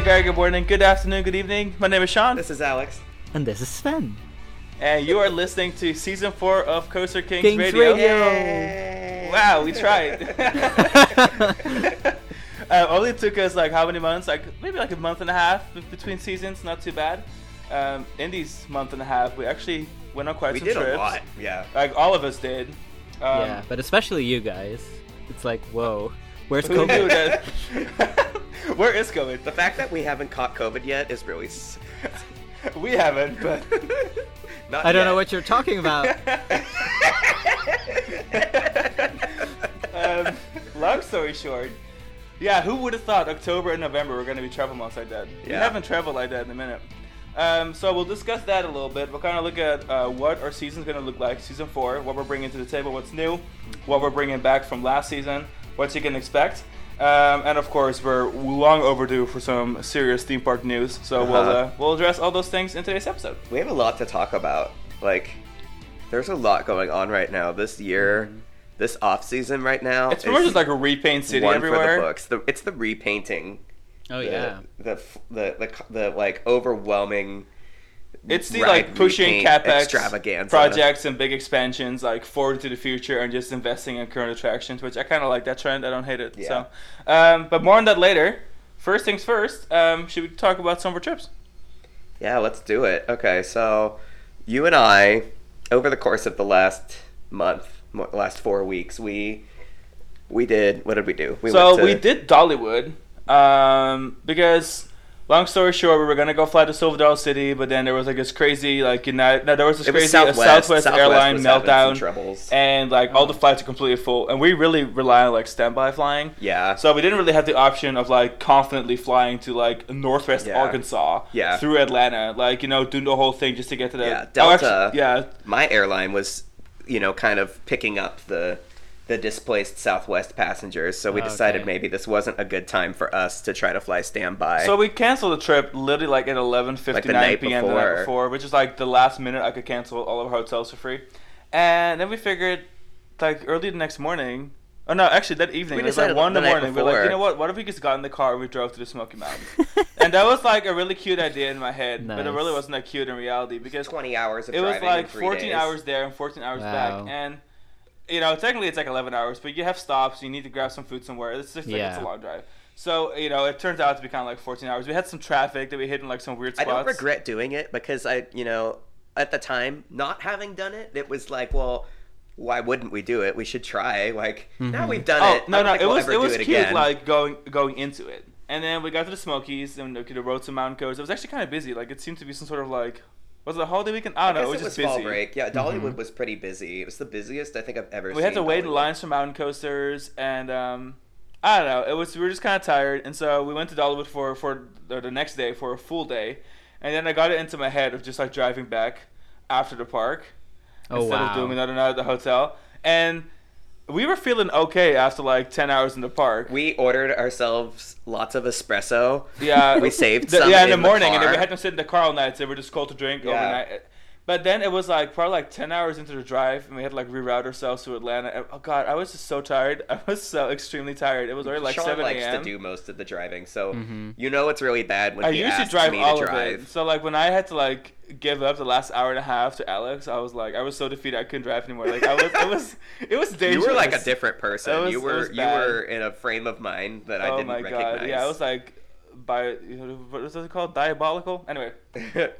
Hey, very good morning, good afternoon, good evening. My name is Sean, This is Alex. And this is Sven. and you are listening to season four of Coaster Kings, Kings Radio. Radio. Wow, we tried. uh, only took us like how many months? Like maybe like a month and a half between seasons. Not too bad. Um, in these month and a half, we actually went on quite We some did trips. a lot. Yeah. Like all of us did. Um, yeah, but especially you guys. It's like, whoa, where's Who COVID? Where is COVID? The fact that we haven't caught COVID yet is really. s- We haven't, but Not I don't know what you're talking about. um, long story short, yeah, who would have thought October and November were going to be travel months like that? We haven't traveled like that in a minute. Um, so we'll discuss that a little bit. We'll kind of look at uh, what our season's going to look like, season four, what we're bringing to the table, what's new, what we're bringing back from last season, what you can expect. Um, and of course, we're long overdue for some serious theme park news. So we'll Uh-huh. uh, we'll address all those things in today's episode. We have a lot to talk about. Like, there's a lot going on right now. This year, this off season right now. It's pretty much just like a repaint city one everywhere. for the books. The, it's the repainting. Oh the, yeah. The, f- the the the like overwhelming. It's the like pushing capex projects and big expansions, like forward to the future, and just investing in current attractions, which I kind of like that trend. I don't hate it. Yeah. So, um, but more on that later. First things first. Um, should we talk about some of our trips? Yeah, let's do it. Okay, so you and I, over the course of the last month, last four weeks, we we did. What did we do? We so went to- we did Dollywood, um, because long story short, we were gonna go fly to Silver Dollar City, but then there was like this crazy like United. No, there was this It crazy uh, Southwest. Southwest, Southwest airline was meltdown, and like all the flights are completely full, and we really rely on like standby flying. Yeah. So we didn't really have the option of like confidently flying to like Northwest Yeah. Arkansas Yeah. through Atlanta, like you know doing the whole thing just to get to the Yeah, Oh, Delta. actually- yeah, my airline was, you know, kind of picking up the the displaced Southwest passengers. So we Oh, decided okay. maybe this wasn't a good time for us to try to fly standby. So we canceled the trip literally like at 11:59 night p.m. the night before. before, which is like the last minute I could cancel all of our hotels for free. And then we figured, like early the next morning. Oh no, actually that evening. We it was like decided one in the the morning. We are like, you know what? What if we just got in the car and we drove to the Smoky Mountains? and that was like a really cute idea in my head, but it really wasn't that cute in reality because twenty hours of it was like in three 14 days. hours there and 14 hours Wow. back and you know technically it's like 11 hours but you have stops you need to grab some food somewhere it's just like it's a long drive so you know it turns out to be kind of like 14 hours we had some traffic that we hit in like some weird spots. I don't regret doing it because I, you know, at the time, not having done it, it was like, well, why wouldn't we do it? We should try. Like now mm-hmm. we've done oh it. no I no it we'll was it was it cute again. like going going into it and then we got to the Smokies and okay, the road to Mountain Coast it was actually kind of busy like it seemed to be some sort of like was it a holiday weekend I don't know it was it just was busy break. Yeah, Dollywood was pretty busy. It was the busiest I think I've ever seen. we had to wait in lines for mountain coasters and um I don't know. It was we were just kind of tired, and so we went to Dollywood for for the, the next day for a full day, and then I got it into my head of just like driving back after the park Oh instead wow. of doing another night at the hotel, and we were feeling okay after like ten hours in the park. We ordered ourselves lots of espresso. yeah, we saved the- some yeah in the in morning, and then we had to sit in the car all night, so we were just cold to drink Yeah. overnight. But then it was like probably like ten hours into the drive, and we had to like reroute ourselves to Atlanta. Oh God, I was just so tired. I was so extremely tired. It was already like Sean seven likes to do most of the driving, so Mhm. you know it's really bad when I he usually asks drive me all to of drive. it. So like when I had to like give up the last hour and a half to Alex, I was like I was so defeated I couldn't drive anymore. Like I was it was it was dangerous. You were like a different person. Was- you were you were in a frame of mind that I oh didn't my recognize. god. Yeah, I was like by what is it called? Diabolical? Anyway.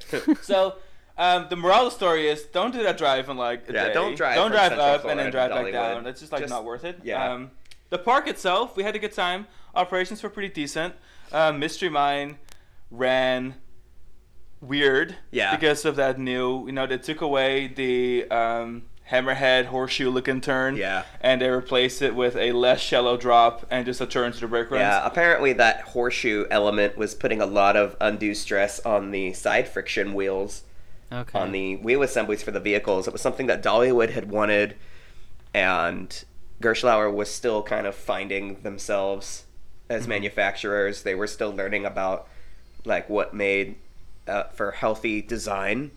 So um, the moral of the story is don't do that drive in like Yeah, day. don't drive Don't drive Central up and then drive back down. It's just like Just- not worth it. yeah. Um, the park itself, we had a good time. Operations were pretty decent. Um, Mystery Mine ran weird. Yeah. Because of that new, you know, they took away the um, hammerhead horseshoe looking turn. Yeah. And they replaced it with a less shallow drop and just a turn to the brake runs. yeah, apparently that horseshoe element was putting a lot of undue stress on the side friction wheels Okay. on the wheel assemblies for the vehicles. It was something that Dollywood had wanted, and Gerstlauer was still kind of finding themselves as Mm-hmm. manufacturers. They were still learning about like what made uh, for healthy design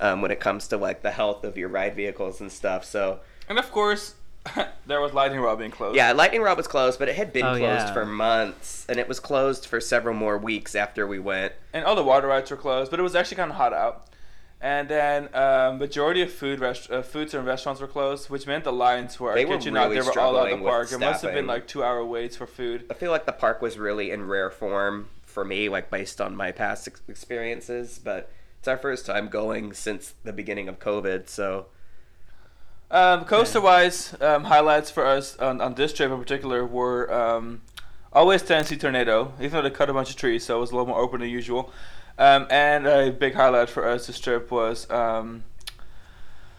um, when it comes to like the health of your ride vehicles and stuff. So And of course, there was Lightning Rod being closed. Yeah, Lightning Rod was closed, but it had been Oh, closed yeah. for months, and it was closed for several more weeks after we went. and all the water rides were closed, but it was actually kind of hot out. And then um, majority of food rest- uh, foods and restaurants were closed, which meant the lines were, They I were kid you not, really they were all out the struggling with park. It must have been like two hour waits for food. I feel like the park was really in rare form for me, like based on my past ex- experiences, but it's our first time going since the beginning of COVID, so Um, coaster wise, um, highlights for us on, on this trip in particular were um, always Tennessee Tornado, even though they cut a bunch of trees, so it was a little more open than usual. Um, and a big highlight for us this trip was um,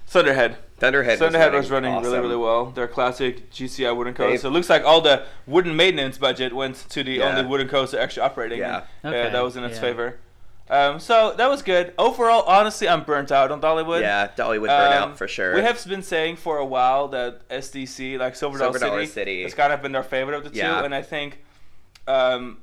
Thunderhead. Thunderhead, Thunderhead was was running really, awesome. really well. Their classic GCI wooden They've- coaster. It looks like all the wooden maintenance budget went to the Yeah. only wooden coaster actually operating. Yeah. and, Okay, uh, that was in its yeah. favor. Um, so that was good. Overall, honestly, I'm burnt out on Dollywood. Yeah, Dollywood burnout Um, for sure. We have been saying for a while that SDC, like Silver Dollar Silver Dollar City, City. has kind of been our favorite of the two, Yeah. and I think um,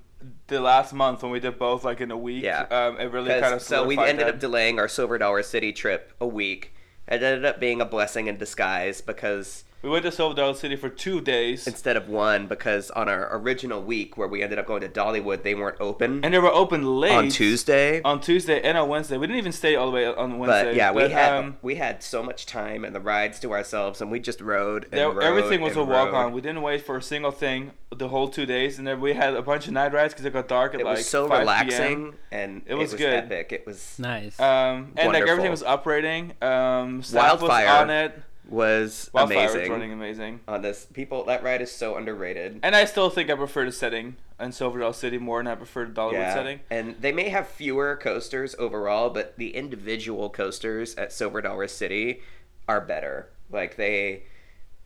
the last month when we did both, like in a week, Yeah. um, it really kind of so we ended that. up delaying our Silver Dollar City trip a week. It ended up being a blessing in disguise because we went to Silver Dollar City for two days, instead of one, because on our original week where we ended up going to Dollywood, they weren't open and they were open late on Tuesday. on Tuesday and on Wednesday. We didn't even stay all the way on Wednesday. but yeah, we had um, we had so much time and the rides to ourselves, and we just rode. And there, rode everything was and a walk rode. on. We didn't wait for a single thing the whole two days, and then we had a bunch of night rides because it got dark at It like was so 5 relaxing, PM. and It was good. epic. It was Nice. Um, and like everything was operating. Um, staff Wildfire was on it. Was Wildfire was running amazing. on this, people that ride is so underrated. And I still think I prefer the setting in Silver Dollar City more than I prefer the Dollywood setting. And they may have fewer coasters overall, but the individual coasters at Silver Dollar City are better. Like they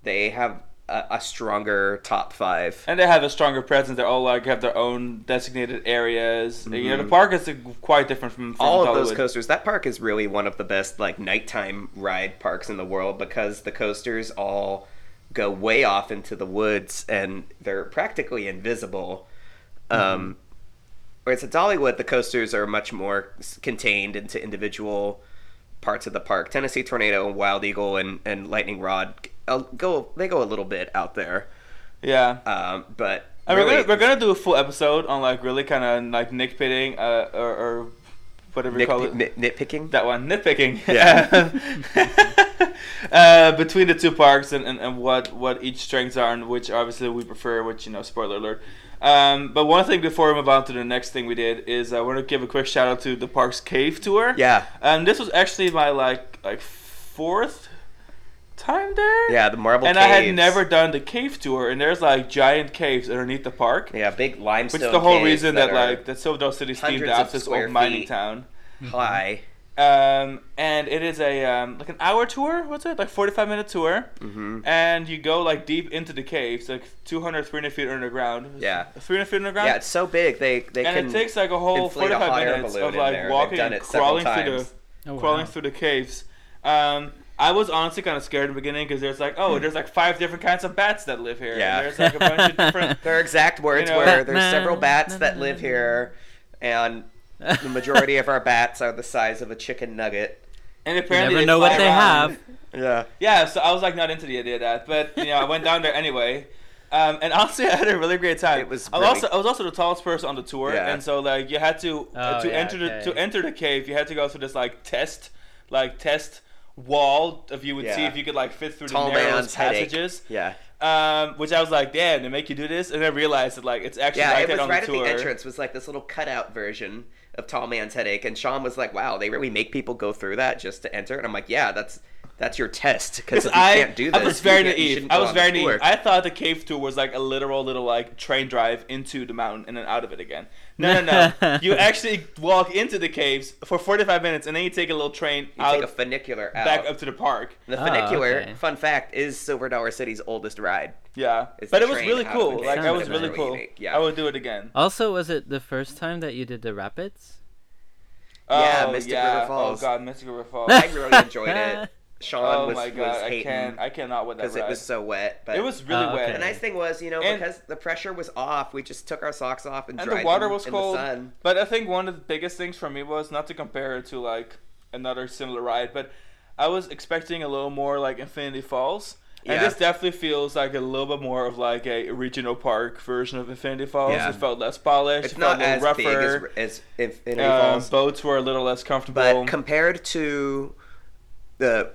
they have a, a stronger top five. And they have a stronger presence. They all like have their own designated areas. You know, the Mhm. park is quite different from, from All of those coasters. That park is really one of the best like nighttime ride parks in the world because the coasters all go way off into the woods and they're practically invisible. Um, whereas at Dollywood, the coasters are much more contained into individual parts of the park. Tennessee Tornado and Wild Eagle and, and Lightning Rod go they go a little bit out there, Yeah. um, but really, we're, gonna, we're gonna do a full episode on like really kind of like nitpicking uh, or, or whatever you nit, call it. nit, nitpicking. That one, nitpicking. Yeah. uh, between the two parks and, and, and what, what each strengths are and which obviously we prefer, which, you know, spoiler alert. Um, but one thing before we move on to the next thing we did is I want to give a quick shout out to the park's cave tour. yeah, And this was actually my like like fourth time there. yeah, the marble. And I had never done the cave tour, and there's like giant caves underneath the park. Yeah, big limestone. Which is the whole reason that, are like that Silver Dollar City is themed hundreds of after this old mining town. high. Um, and it is a um, like an hour tour. What's it like? Forty five minute tour. Mm-hmm. And you go like deep into the caves, like 200, 300 feet underground. Yeah. 300 feet underground. Yeah, it's so big they they and can it takes like a whole 45 minutes of like walking and it several crawling through the times. Oh, crawling wow. through the caves. Um, I was honestly kind of scared in the beginning because there's like, oh, there's like five different kinds of bats that live here. and Yeah. there's like a bunch of different. Their exact words know- were there's several bats that live here, and the majority of our bats are the size of a chicken nugget. And You apparently never they know what fly they around. have. Yeah. Yeah, so I was like not into the idea of that, but you know I went down there anyway. Um, and honestly, I had a really great time. It was I was also I was also the tallest person on the tour, Yeah. and so like you had to uh, Oh, to yeah, enter the to enter the cave, you had to go through this like test, like test wall if you would see if you could like fit through Tall the narrowest headache. passages. Yeah. Um, which I was like, damn, they make you do this, and I realized that like it's actually Yeah, like it was on right the at tour. the entrance was like this little cutout version of Tall Man's Headache, and Sean was like, "Wow, they really make people go through that just to enter." And I'm like, "Yeah, that's that's your test because Because if you I, can't do this, I was very you can't- you naive. I was very naive. I thought the cave tour was like a literal little like train drive into the mountain and then out of it again. No, no, no. you actually walk into the caves for 45 minutes and then you take a little train You out take a funicular out. back up to the park. The Oh, funicular, ah, okay. fun fact, is Silver Dollar City's oldest ride. Yeah, It's but the it was train really out of the cool. cave. Like that Sounds was really really cool. unique, yeah. I would do it again. Also, was it the first time that you did the rapids? Yeah, oh, Mystic yeah. River oh, Falls. Oh god, Mystic River Falls. I really enjoyed it. Sean oh was, my was god, I can't. I cannot with that because it was so wet. But it was really Oh, wet. the nice thing was, you know, And- because the pressure was off, we just took our socks off and, and dried the water them was in cold. the sun. But I think one of the biggest things for me was not to compare it to like another similar ride, but I was expecting a little more like Infinity Falls. And Yeah. this definitely feels like a little bit more of like a regional park version of Infinity Falls. Yeah. It felt less polished. It's it felt not a as little big as, as Infinity Um, Falls, boats were a little less comfortable. but compared to the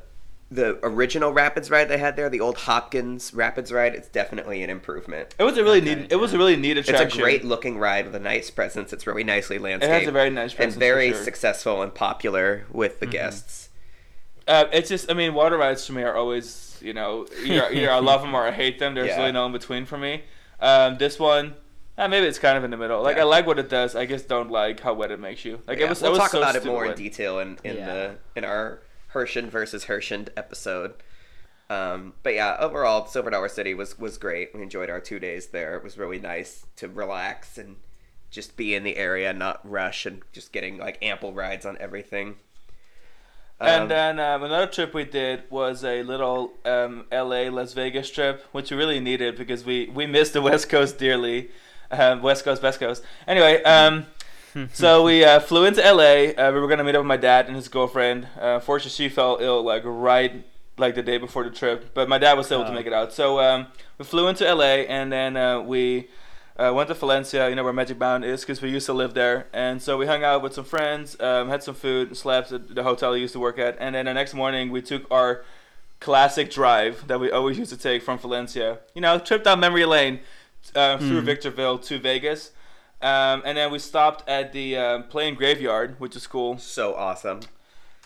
the original Rapids ride they had there, the old Hopkins Rapids ride, it's definitely an improvement. it was a really Okay, neat. It was a really neat attraction. It's a great looking ride with a nice presence. It's really nicely landscaped. It has a very nice presence and very for sure. successful and popular with the guests. Uh, it's just, I mean, water rides for me are always, you know, either, either I love them or I hate them. There's Yeah. really no in between for me. Um, this one, uh, maybe it's kind of in the middle. Like Yeah. I like what it does. I just don't like how wet it makes you. Like Yeah, it was. we'll it was talk so about it more in detail in, in Yeah. the in our Herschend versus Herschend episode. Um, but yeah, overall, Silver Dollar City was was great. We enjoyed our two days there. It was really nice to relax and just be in the area, not rush, and just getting like ample rides on everything. And Um, then um, another trip we did was a little um, L.A. Las Vegas trip, which we really needed because we we missed the West Coast dearly. Um, West Coast, West Coast. Anyway, um, so we uh, flew into L.A. Uh, we were gonna meet up with my dad and his girlfriend. Uh, fortunately, she fell ill like right like the day before the trip, but my dad was able to Oh. make it out. So um, we flew into L.A. and then uh, we. Uh, went to Valencia, you know where Magic Mountain is, because we used to live there, and so we hung out with some friends, um, had some food, slept at the hotel I used to work at, and then the next morning we took our classic drive that we always used to take from Valencia. You know, trip down memory lane uh, through Victorville to Vegas, um, and then we stopped at the um, plane graveyard, which is cool so awesome.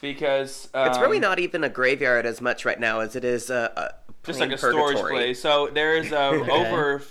because um, It's really not even a graveyard as much right now as it is a, a just plane like a storage purgatory. place. So there's um, Okay. over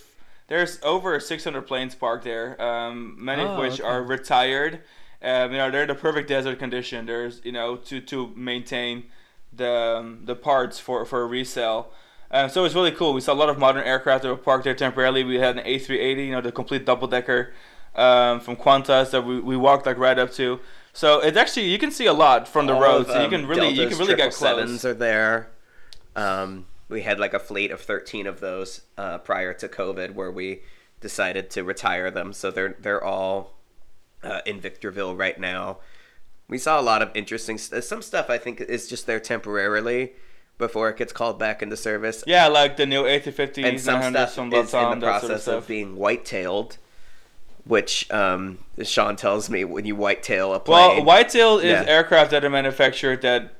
there's over 600 planes parked there, um, many of Oh, which okay. are retired. Um, you know, they're in the perfect desert condition. There's you know to to maintain the um, the parts for for resale. Um, so it's really cool. We saw a lot of modern aircraft that were parked there temporarily. We had an A380, you know, the complete double decker um, from Qantas that we, we walked like right up to. So it's actually you can see a lot from the All road. of, So you um, can really you can really get close. 777s are there. Um, we had like a fleet of 13 of those uh, prior to COVID, where we decided to retire them. So they're they're all uh, in Victorville right now. We saw a lot of interesting. St- some stuff I think is just there temporarily before it gets called back into service. Yeah, like the new A350s, and some stuff from is in the that sort of process of being white-tailed, which um, Sean tells me when you whitetail a plane. Well, Whitetail is Yeah. aircraft that are manufactured that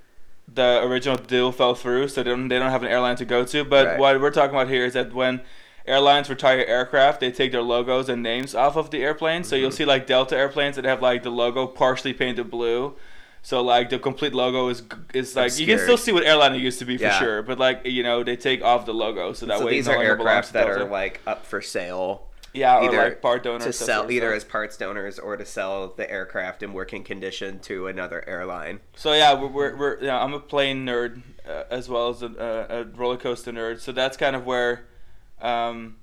the original deal fell through, so they don't, they don't have an airline to go to. But Right. what we're talking about here is that when airlines retire aircraft, they take their logos and names off of the airplane. So Mm-hmm. you'll see like Delta airplanes that have like the logo partially painted blue. So like the complete logo is is like you can still see what airline it used to be for Yeah. sure, but like you know they take off the logo so that so way these no are aircraft that Delta. are like up for sale yeah, or either like part donors to sell either as parts donors or to sell the aircraft in working condition to another airline. So yeah, we're, we're, we're yeah, I'm a plane nerd uh, as well as a, a, a roller coaster nerd. So that's kind of where, um,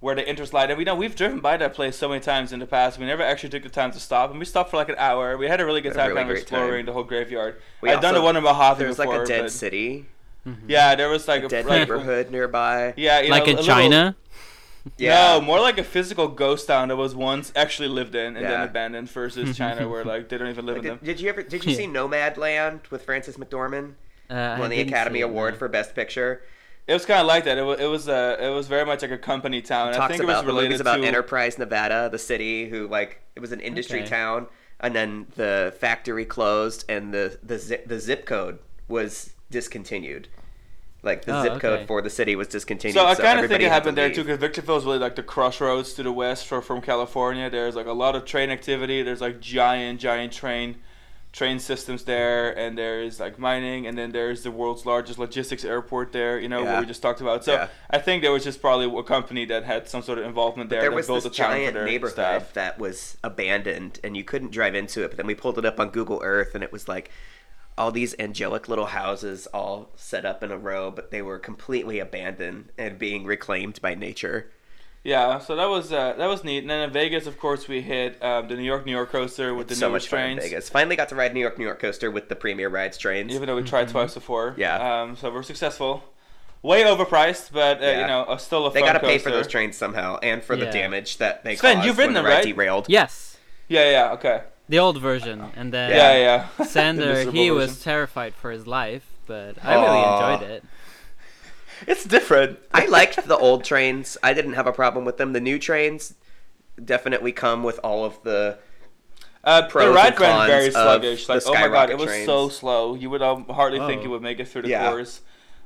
where the interest lied. And we know we've driven by that place so many times in the past. We never actually took the time to stop, and we stopped for like an hour. We had a really good time really kind of exploring time. the whole graveyard. We I'd done also- the one in Mojave There's before. It was like a dead but- city, Yeah, there was like a dead like, neighborhood nearby. Yeah, you like know, in a little- China. Yeah, No, more like a physical ghost town that was once actually lived in and then abandoned versus China where like they don't even live Like, in did, them. did you ever did you Yeah. see Nomadland with Frances McDormand? Uh, Won the Academy Award no. for Best Picture. It was kind of like that. It was it was uh, it was very much like a company town. I talks think it was about the related movies about to Enterprise, Nevada, the city who like it was an industry Okay. town, and then the factory closed, and the the zip, the zip code was discontinued. Like the Oh, zip code okay. for the city was discontinued. So I kind of think everybody it had to happened there too, because Victorville is really like the crossroads to the west for, from California. There's like a lot of train activity. There's like giant, giant train train systems there, and there's like mining, and then there's the world's largest logistics airport there. You know Yeah. what we just talked about. So Yeah. I think there was just probably a company that had some sort of involvement there. there that was built this a giant neighborhood staff. that was abandoned and you couldn't drive into it but then we pulled it up on google earth and it was like all these angelic little houses all set up in a row but they were completely abandoned and being reclaimed by nature Yeah, so that was uh, that was neat. And then in Vegas, of course, we hit um, the New York New York coaster with the so newest much fun in trains. vegas finally got to ride new york new york coaster with the premier rides trains even though we tried twice before. Mm-hmm. Yeah. Um, so we're successful. Way overpriced, but uh, Yeah. you know, uh, still a they got to pay for those trains somehow and for the damage that they Sven, caused you've ridden when the them, right? derailed Yes, Yeah, yeah, okay. The old version, and then Yeah, yeah. The Sander miserable he version. was terrified for his life, but I really enjoyed it. it's different. I liked the old trains. I didn't have a problem with them. The new trains definitely come with all of the Uh, the pros ride and ran very sluggish. Like, oh my god, it was trains. so slow. You would um, hardly think Oh. it would make it through the Yeah. cores.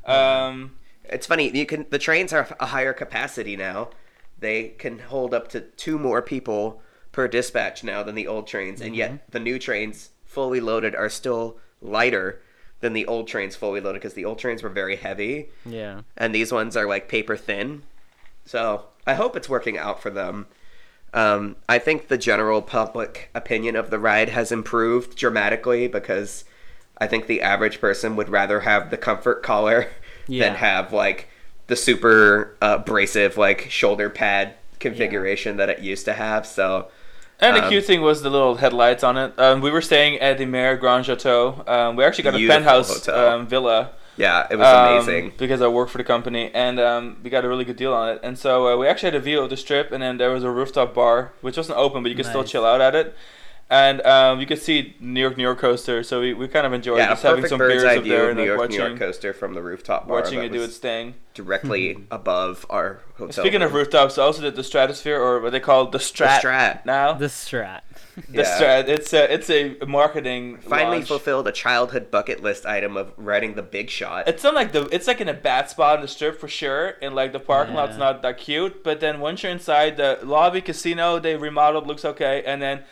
Um, It's funny. You can the trains are a higher capacity now. They can hold up to two more people per dispatch now than the old trains, and yet the new trains fully loaded are still lighter than the old trains fully loaded because the old trains were very heavy, Yeah. and these ones are like paper thin. So I hope it's working out for them. Um, I think the general public opinion of the ride has improved dramatically because I think the average person would rather have the comfort collar Yeah. than have like the super uh, abrasive like shoulder pad configuration that it used to have. So and the Um, cute thing was the little headlights on it. Um, we were staying at the Marriott Grand Chateau. Um, we actually got a penthouse hotel. um, villa. yeah, it was um, amazing. because I work for the company, and um, we got a really good deal on it. And so uh, we actually had a view of the strip, and then there was a rooftop bar, which wasn't open, but you could still chill out at it. And um, you could see New York, New York coaster. So we, we kind of enjoyed Yeah, just having some bird's beers eye up view there of and New like, York, watching, New York coaster from the rooftop bar. watching it do its thing. directly above our hotel. Speaking of rooftops, I also did the Stratosphere, or what they call the The Strat. Strat. Now The strat. the Yeah. Strat. It's a it's a marketing. finally launch. fulfilled a childhood bucket list item of riding the big shot. It's not like the it's like in a bad spot in the strip for sure, and like the parking lot's not that cute. But then once you're inside the lobby casino, they remodeled, looks okay, and then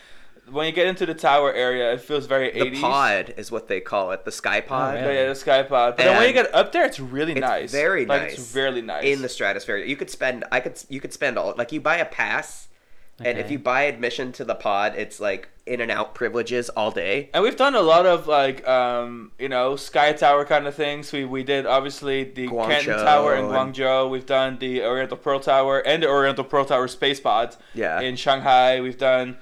when you get into the tower area, it feels very the 80s. pod is what they call it, the sky pod. yeah. Yeah, yeah, the sky pod. But then when you get up there, it's really it's nice. very like, nice It's really nice. in the stratosphere. You could spend I could you could spend all like you buy a pass and if you buy admission to the pod, it's like in and out privileges all day. and we've done a lot of like um, you know sky tower kind of things. We we did obviously the Canton Tower in and- Guangzhou. We've done the Oriental Pearl Tower and the Oriental Pearl Tower space pod Yeah. in Shanghai. We've done.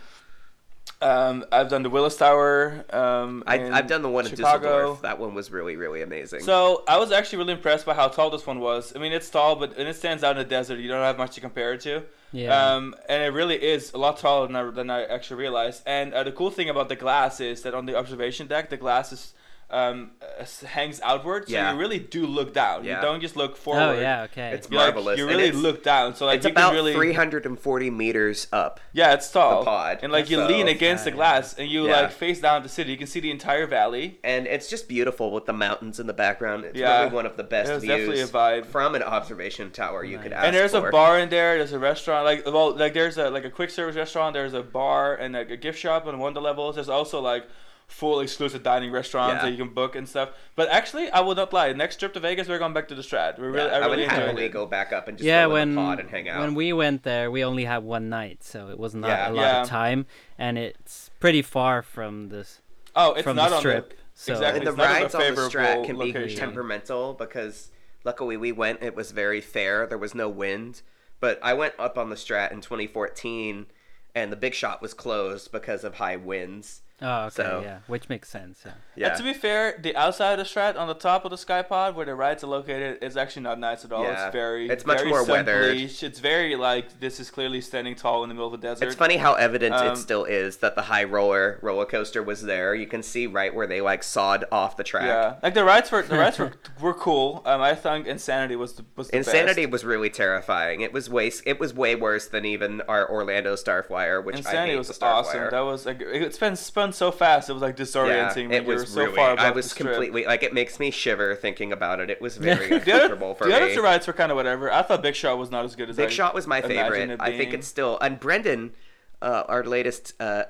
Um, I've done the Willis Tower. Um, I, I've done the one in Chicago. Dusseldorf. That one was really, really amazing. So I was actually really impressed by how tall this one was. I mean, it's tall, but and it stands out in the desert. You don't have much to compare it to. Yeah. Um, and it really is a lot taller than I, than I actually realized. And uh, the cool thing about the glass is that on the observation deck, the glass is um, uh, hangs outward, so Yeah. you really do look down. Yeah. You don't just look forward. oh yeah. Okay. It's like, marvelous. you really it's- look down. So like it's you about can really 340 meters up. yeah, it's tall. the pod. And like you So- lean against the Yeah. glass and you Yeah. like face down the city. You can see the entire valley. And it's just beautiful with the mountains in the background. It's Yeah. really one of the best It was views definitely a vibe. from an observation tower you could Nice. ask and there's for. a bar in there. There's a restaurant. Like well, like there's a like a quick service restaurant. There's a bar and like a gift shop on one of the levels. There's also like full exclusive dining restaurants Yeah. that you can book and stuff. But actually, I will not lie. Next trip to Vegas, we're going back to the Strat. We really, Yeah, I I would really enjoyed happily it. go back up and just yeah, go when the pod and hang out. when we went there, we only had one night, so it was not Yeah. a lot Yeah. of time, and it's pretty far from this Oh, it's from not the on strip. the. so exactly. and the it's not on the rides on the strat can be location. temperamental because luckily we went it was very fair there was no wind but i went up on the strat in 2014 and the big shot was closed because of high winds Oh, okay, So- yeah, which makes sense. Yeah. yeah And to be fair, the outside of the Strat on the top of the sky pod where the rides are located is actually not nice at all. Yeah. It's very It's much very more sun weathered. bleached. It's very like this is clearly standing tall in the middle of the desert. it's funny how evident Um, it still is that the high roller roller coaster was there you can see right where they like sawed off the track Yeah, like the rides were the rides were, were cool. Um, I think Insanity was the was the Insanity Best. was really terrifying. It was way it was way worse than even our Orlando Starflyer, which I Insanity hate was the Starflyer. awesome. That was like it spun spun so fast. It was like disorienting. Yeah, it was were so really. far I was completely like it makes me shiver thinking about it. It was very The uncomfortable for the other two rides were kind of whatever. I thought Big Shot was not as good as Big I Shot was my favorite. I think it's still and Brendan, uh, our latest uh,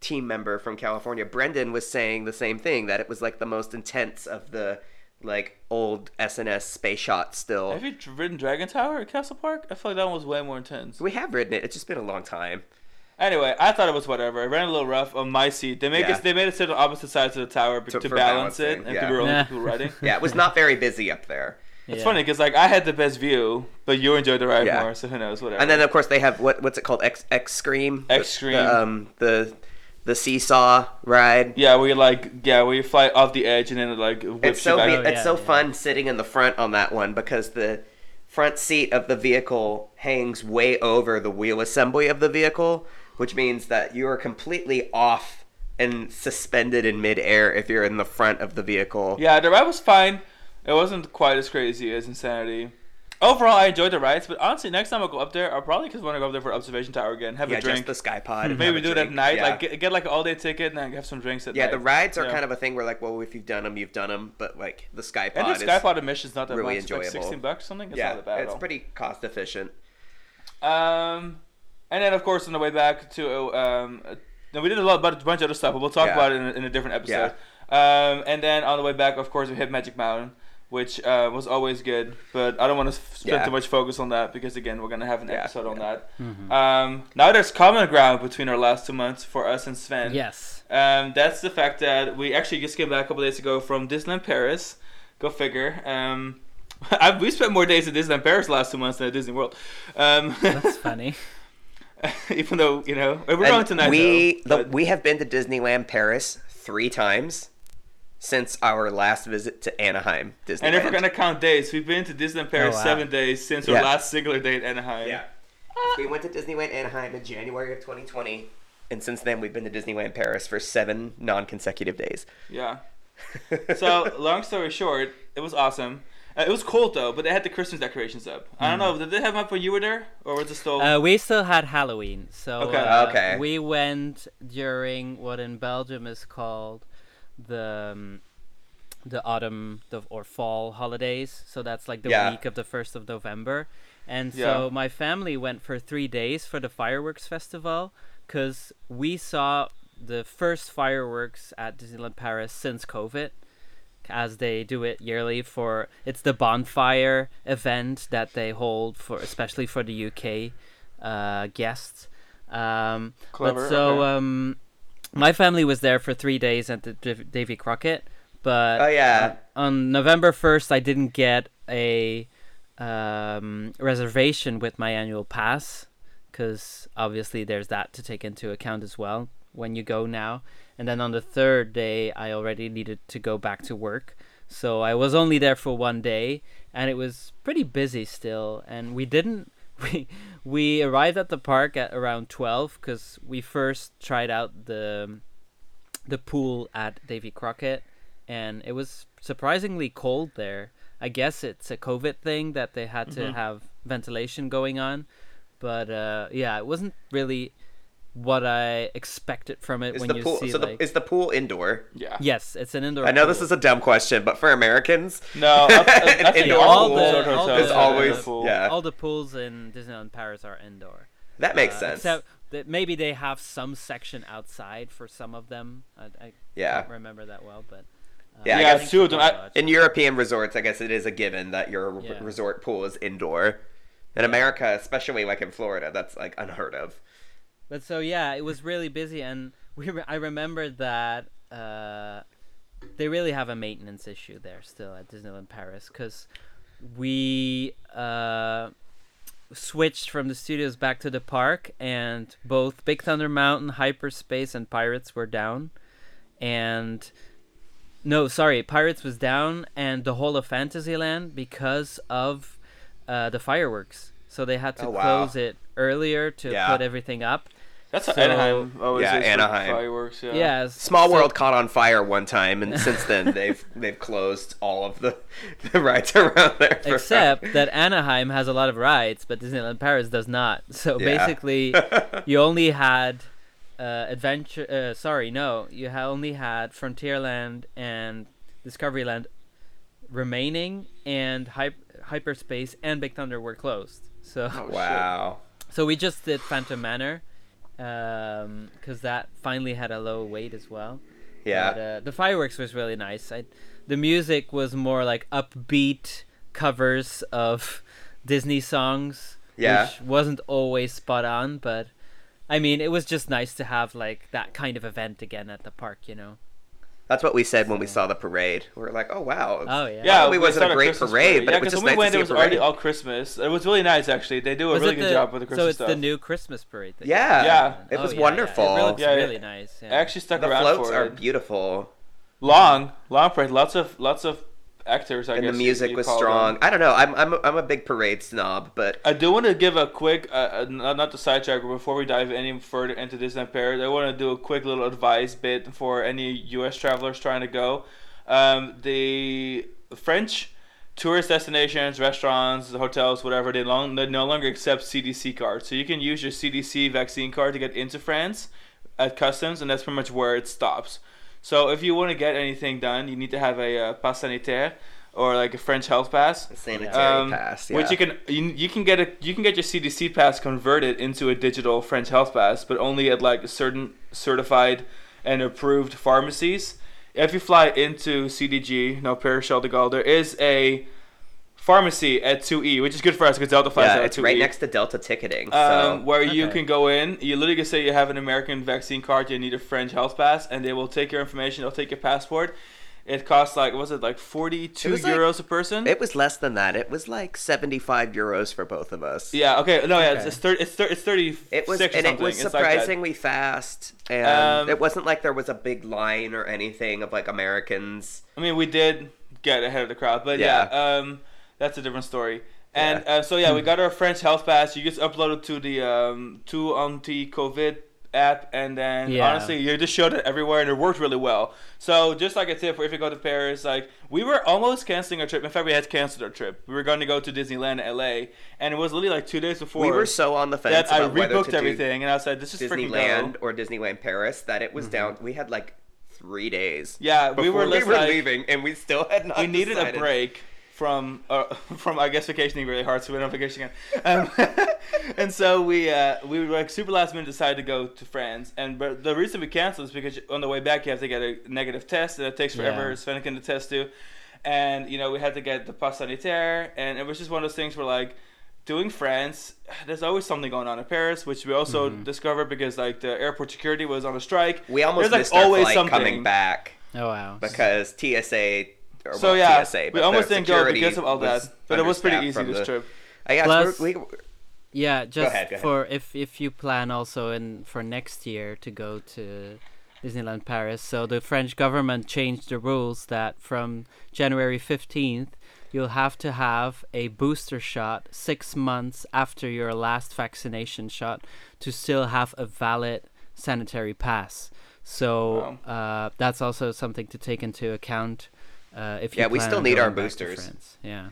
team member from California, Brendan was saying the same thing that it was like the most intense of the like old S&S space shot Still, Have you ridden Dragon Tower at Castle Park? I feel like that one was way more intense. we have ridden it. It's just been a long time. Anyway, I thought it was whatever. I ran a little rough on my seat. They make Yeah. us they made us sit on opposite sides of the tower To- to, for balance it and yeah. to be only Nah. people riding. Yeah, it was not very busy up there. It's Yeah. funny because like I had the best view, but you enjoyed the ride Yeah. more, so who knows? Whatever. And then of course they have what what's it called? X X Scream. X The- Scream. The, um the the seesaw ride. yeah, we like yeah we fly off the edge and then it like whips It's so you be- back. Oh, it's yeah, so yeah. fun sitting in the front on that one because the front seat of the vehicle hangs way over the wheel assembly of the vehicle, which means that you are completely off and suspended in midair if you're in the front of the vehicle. Yeah, the ride was fine. It wasn't quite as crazy as Insanity. Overall, I enjoyed the rides, but honestly, next time I go up there, I'll probably just want to go up there for observation tower again, have yeah, a drink. just the sky pod. Maybe a do it at night, Yeah. like get, get like an all day ticket and then have some drinks at yeah, night. the rides are Yeah. kind of a thing where like, well, if you've done them, you've done them. But like the sky pod And the Skypod admission's not that really much. It's like enjoyable. 16 bucks or something. It's yeah, not that bad at it's pretty cost efficient. Um, and then of course on the way back to um, uh, we did a lot about a bunch of other stuff, but we'll talk Yeah. about it in a, in a different episode. Um, and then on the way back, of course, we hit Magic Mountain, which uh, was always good. But I don't want to f- spend Yeah. too much focus on that because again, we're gonna have an Yeah, episode on yeah. that. Mhm. Um, now there's common ground between our last two months for us and Sven. Yes. Um, that's the fact that we actually just came back a couple days ago from Disneyland Paris. Go figure. Um, I, we spent more days at Disneyland Paris last two months than at Disney World. Um, That's funny. even though you know we're going tonight. We though, the, we have been to Disneyland Paris three times since our last visit to Anaheim Disneyland. and if we're gonna count days, we've been to Disneyland Paris Oh, wow. seven days since Yeah. our last singular day at Anaheim. yeah, ah. we went to Disneyland Anaheim in January of 2020, and since then we've been to Disneyland Paris for seven non-consecutive days. Yeah. So long story short, it was awesome. Uh, it was cold though, but they had the Christmas decorations up. I don't know. Did they have them up when you were there, or was it still? Uh, we still had Halloween, so Okay. uh, Okay. we went during what in Belgium is called the um, the autumn the, or fall holidays. So that's like the Yeah. week of the first of November, and Yeah. so my family went for three days for the fireworks festival because we saw the first fireworks at Disneyland Paris since COVID as they do it yearly for it's the bonfire event that they hold for especially for the UK uh, guests. Um, Clever, But so okay. um, my family was there for three days at the Dav- Davy Crockett, but Oh, yeah. uh, on November first I didn't get a um, reservation with my annual pass because obviously there's that to take into account as well when you go now. And then on the third day, I already needed to go back to work. So I was only there for one day, and it was pretty busy still. And we didn't. We we arrived at the park at around twelve because we first tried out the the pool at Davy Crockett, and it was surprisingly cold there. I guess it's a COVID thing that they had to Mhm. have ventilation going on, but uh, yeah, it wasn't really what I expected from it Is when the you pool see so like. the, is the pool indoor? yeah. Yes, it's an indoor. I know this is a dumb question, but for Americans, No, I- I- An I think indoor all pool the all resort the- is always a pool. yeah. all the pools in Disneyland Paris are indoor. that makes Uh, sense. Except that maybe they have some section outside for some of them. I, I Yeah. don't remember that well, but uh, Yeah, I Yeah, guess- two of them. I- In European resorts, I guess it is a given that your Yeah. resort pool is indoor. In America, especially like in Florida, that's like unheard of. But so yeah, it was really busy, and we re- I remember that uh, they really have a maintenance issue there still at Disneyland Paris because we uh, switched from the studios back to the park, and both Big Thunder Mountain, Hyperspace, and Pirates were down, and no, sorry, Pirates was down, and the whole of Fantasyland because of uh, the fireworks. So they had to Oh, wow. close it earlier to Yeah. put everything up. That's So- Anaheim always Yeah, is Anaheim. fireworks. Yeah. Yeah. Small so- World caught on fire one time, and since then they've they've closed all of the, the rides around there. for- Except that Anaheim has a lot of rides, but Disneyland Paris does not. So Yeah. basically, you only had uh, adventure. Uh, sorry, no, you ha- only had Frontierland and Discoveryland remaining, and Hy- Hyperspace and Big Thunder were closed. So Oh, wow. so we just did Phantom Manor because that finally had a low weight as well. Yeah. But, uh, the fireworks was really nice. I, the music was more like upbeat covers of Disney songs, Yeah. which wasn't always spot on. But I mean, it was just nice to have like that kind of event again at the park, you know. That's what we said when we saw the parade. We were like, oh wow. Oh yeah. Yeah, Probably we wasn't a great Christmas parade, but Yeah, it was 'cause just when we nice went, to it see was a already all Christmas. It was really nice, actually. They do a Was really good the- job with the Christmas So it's stuff. the new Christmas parade. that you Yeah. Yeah. It Oh, was yeah, yeah. wonderful. It looks Yeah, really yeah. nice. Yeah. I actually stuck the around floats for are beautiful, long, long parade. Lots of lots of actors. I and the music was strong. them. I don't know. I'm I'm a, I'm a big parade snob, but I do want to give a quick, uh, uh, not not the sidetrack, but before we dive any further into Disneyland Paris, I want to do a quick little advice bit for any U.S. travelers trying to go. Um, the French tourist destinations, restaurants, hotels, whatever, they, long, they no longer accept CDC cards. So you can use your CDC vaccine card to get into France at customs, and that's pretty much where it stops. So if you want to get anything done, you need to have a uh, pass sanitaire or like a French health pass. A sanitary Um, pass. Yeah. Which you can you, you can get a you can get your CDC pass converted into a digital French health pass, but only at like certain certified and approved pharmacies. If you fly into CDG, no Paris Charles de Gaulle, there is a pharmacy at 2E, which is good for us because Delta flies yeah, out it's at 2E. right next to Delta ticketing. Um, so where you can go in, you literally can say you have an American vaccine card, you need a French health pass, and they will take your information. They'll take your passport. It costs like was it like forty two was like- euros a person? it was less than that. It was like seventy-five euros for both of us. yeah. Okay. No. Yeah. It's, Okay. it's thirty. It's, 30, it's thirty. It was, and it was It's like surprisingly fast, and Um, it wasn't like there was a big line or anything of like Americans. I mean, we did get ahead of the crowd, but yeah, Yeah. um, that's a different story. And Yeah. uh, so yeah, we got our French health pass. You just upload it to the um, to anti-COVID app, and then Yeah. honestly, you just showed it everywhere, and it worked really well. So just like a tip for if you go to Paris, like we were almost canceling our trip. In fact, we had canceled our trip. We were going to go to Disneyland LA, and it was literally like two days before. we were so on the fence that I about whether rebooked everything, and I said, "This is Disneyland or Disneyland Paris that it was down. We had like three days. Yeah, we were, we were like, leaving, and we still had not. we needed decided. a break from uh, from I guess vacationing really hard, so we went on vacation again. Um, and so we uh, we were like super last minute decided to go to France, and but the reason we canceled is because on the way back you have to get a negative test, and it takes forever. Yeah. Sven can attest to, and you know we had to get the pass sanitaire, and it was just one of those things where like. Doing France, there's always something going on in Paris, which we also Mm-hmm. discovered because like the airport security was on a strike. We almost There's, like, missed our always flight something. coming back Oh wow. because TSA. Or So well, yeah, TSA, we almost didn't go because of all that, but it was pretty easy this the- trip. I guess Plus- we're, we, Yeah, just ahead, go ahead. for if if you plan also in for next year to go to Disneyland Paris. So the French government changed the rules that from January 15th you'll have to have a booster shot 6 months after your last vaccination shot to still have a valid sanitary pass. So uh, that's also something to take into account uh, if you Yeah, we still need our going back to boosters. Yeah.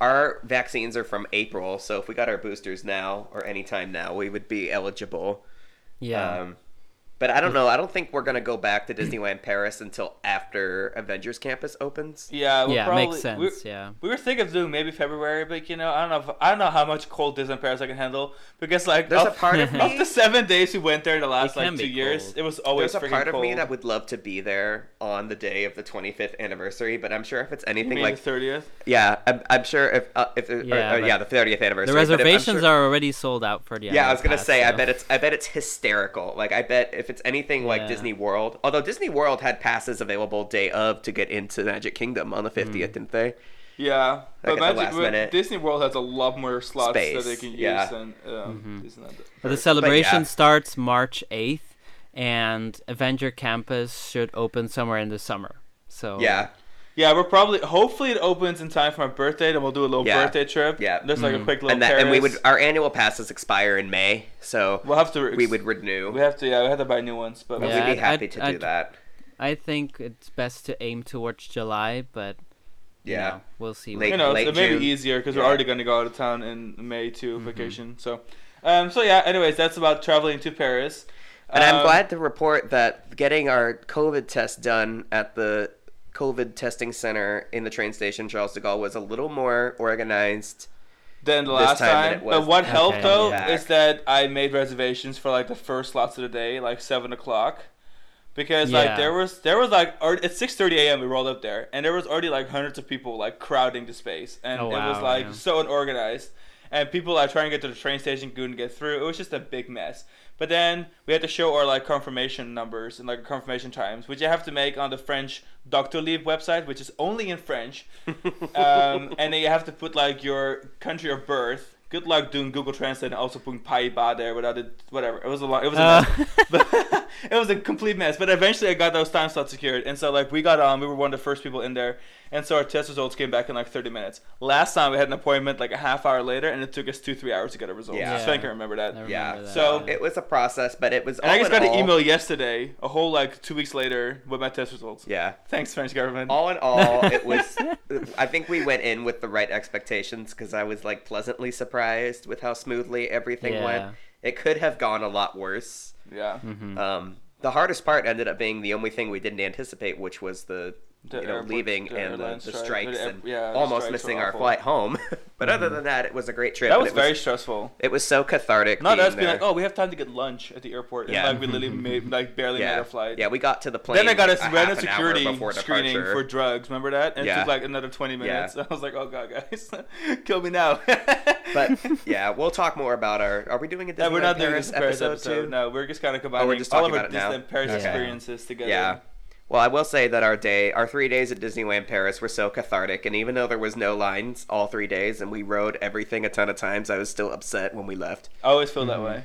our vaccines are from April, so if we got our boosters now or anytime now, we would be eligible. Yeah. Um, but I don't know. I don't think we're gonna go back to Disneyland Paris until after Avengers Campus opens. Yeah, we'll yeah, probably, makes sense. we- yeah. We were thinking of doing maybe February, but you know, I don't know. If, I don't know how much cold Disneyland Paris I can handle because like There's a part of me of me. the seven days we went there the last like two years, cold. it was always There's a part of cold. me that would love to be there on the day of the 25th anniversary, but I'm sure if it's anything like the thirtieth. yeah, I'm, I'm sure if uh, if Yeah, yeah, or, yeah the 30th anniversary. The but if- reservations sure- are already sold out for the. Yeah, I was gonna pass, say. I bet it's. I bet it's hysterical. Like I bet if it's anything like Yeah. Disney World, although Disney World had passes available day of to get into Magic Kingdom on the 50th, Mm. didn't they? Yeah, but at the Magic, last but. Disney World has a lot more slots that they can use yeah. than um, Mhm. Disneyland. But the celebration yeah. starts March 8th, and Avenger Campus should open somewhere in the summer. So Yeah, Yeah, we're probably. Hopefully, it opens in time for my birthday. Then we'll do a little Yeah. birthday trip. Yeah. just like a Mhm. quick little. and that and we would our annual passes expire in May, so We'll have to. we would renew. We have to. Yeah, we have to buy new ones, but But Yeah, we'd be I'd- happy I'd- to do I'd- that. I think it's best to aim towards July, but you Yeah. know, we'll see. Late- you know, late it may June. be easier because we're already going to go out of town in May too, Mhm. vacation. So, um, so yeah. Anyways, that's about traveling to Paris. And I'm Um, glad to report that getting our COVID test done at the COVID testing center in the train station Charles de Gaulle was a little more organized. than the this last time time. it was But what the helped time though back. is that I made reservations for like the first slots of the day, like seven o'clock, because like there was there was like alre- at six thirty a.m. we rolled up there, and there was already like hundreds of people like crowding the space, and Oh, it was like yeah. so unorganized, and people like trying to get to the train station couldn't get through. It was just a big mess. But then we had to show our like confirmation numbers and like confirmation times, which you have to make on the French Doctolib website, which is only in French um, and then you have to put like your country of birth. Good luck doing Google Translate and also putting Paiba there without it. Whatever. It was a lot. It was a Uh, mess. but, it was a complete mess. But eventually, I got those time slots secured, and so like we got on. We were one of the first people in there, and so our test results came back in like 30 minutes. Last time we had an appointment like a half hour later, and it took us two three hours to get a result. Yeah. Yeah, Sven can remember that. I remember Yeah. that, So. It was a process, but it was. And I just in got an email yesterday, a whole like two weeks later, with my test results. Yeah. Thanks, French government. All in all, it was. I think we went in with the right expectations because I was like pleasantly surprised with how smoothly everything Yeah. went. It could have gone a lot worse. Yeah. Mhm. Um, the hardest part ended up being the only thing we didn't anticipate, which was the, The you know leaving the and the, the strikes and yeah, almost strikes missing our flight home. but other mm-hmm. than that, it was a great trip. That was it very stressful. It was so cathartic. Not us being like, oh, we have time to get lunch at the airport. Yeah. And like we literally made, like barely made our flight. yeah, we got to the plane. Then I got a half random security screening for drugs. Remember that? And it Yeah. took like another 20 minutes. Yeah. I was like, oh god, guys, kill me now. But yeah, we'll talk more about our. Are we doing a Disneyland no, we're not doing Paris this Paris episode, episode. No, we're just kind of oh, combining just all talking of our it? Disneyland Paris experiences together. Yeah. Well, I will say that our day, our three days at Disneyland Paris were so cathartic, and even though there was no lines all three days, and we rode everything a ton of times, I was still upset when we left. I always feel that Mhm. way.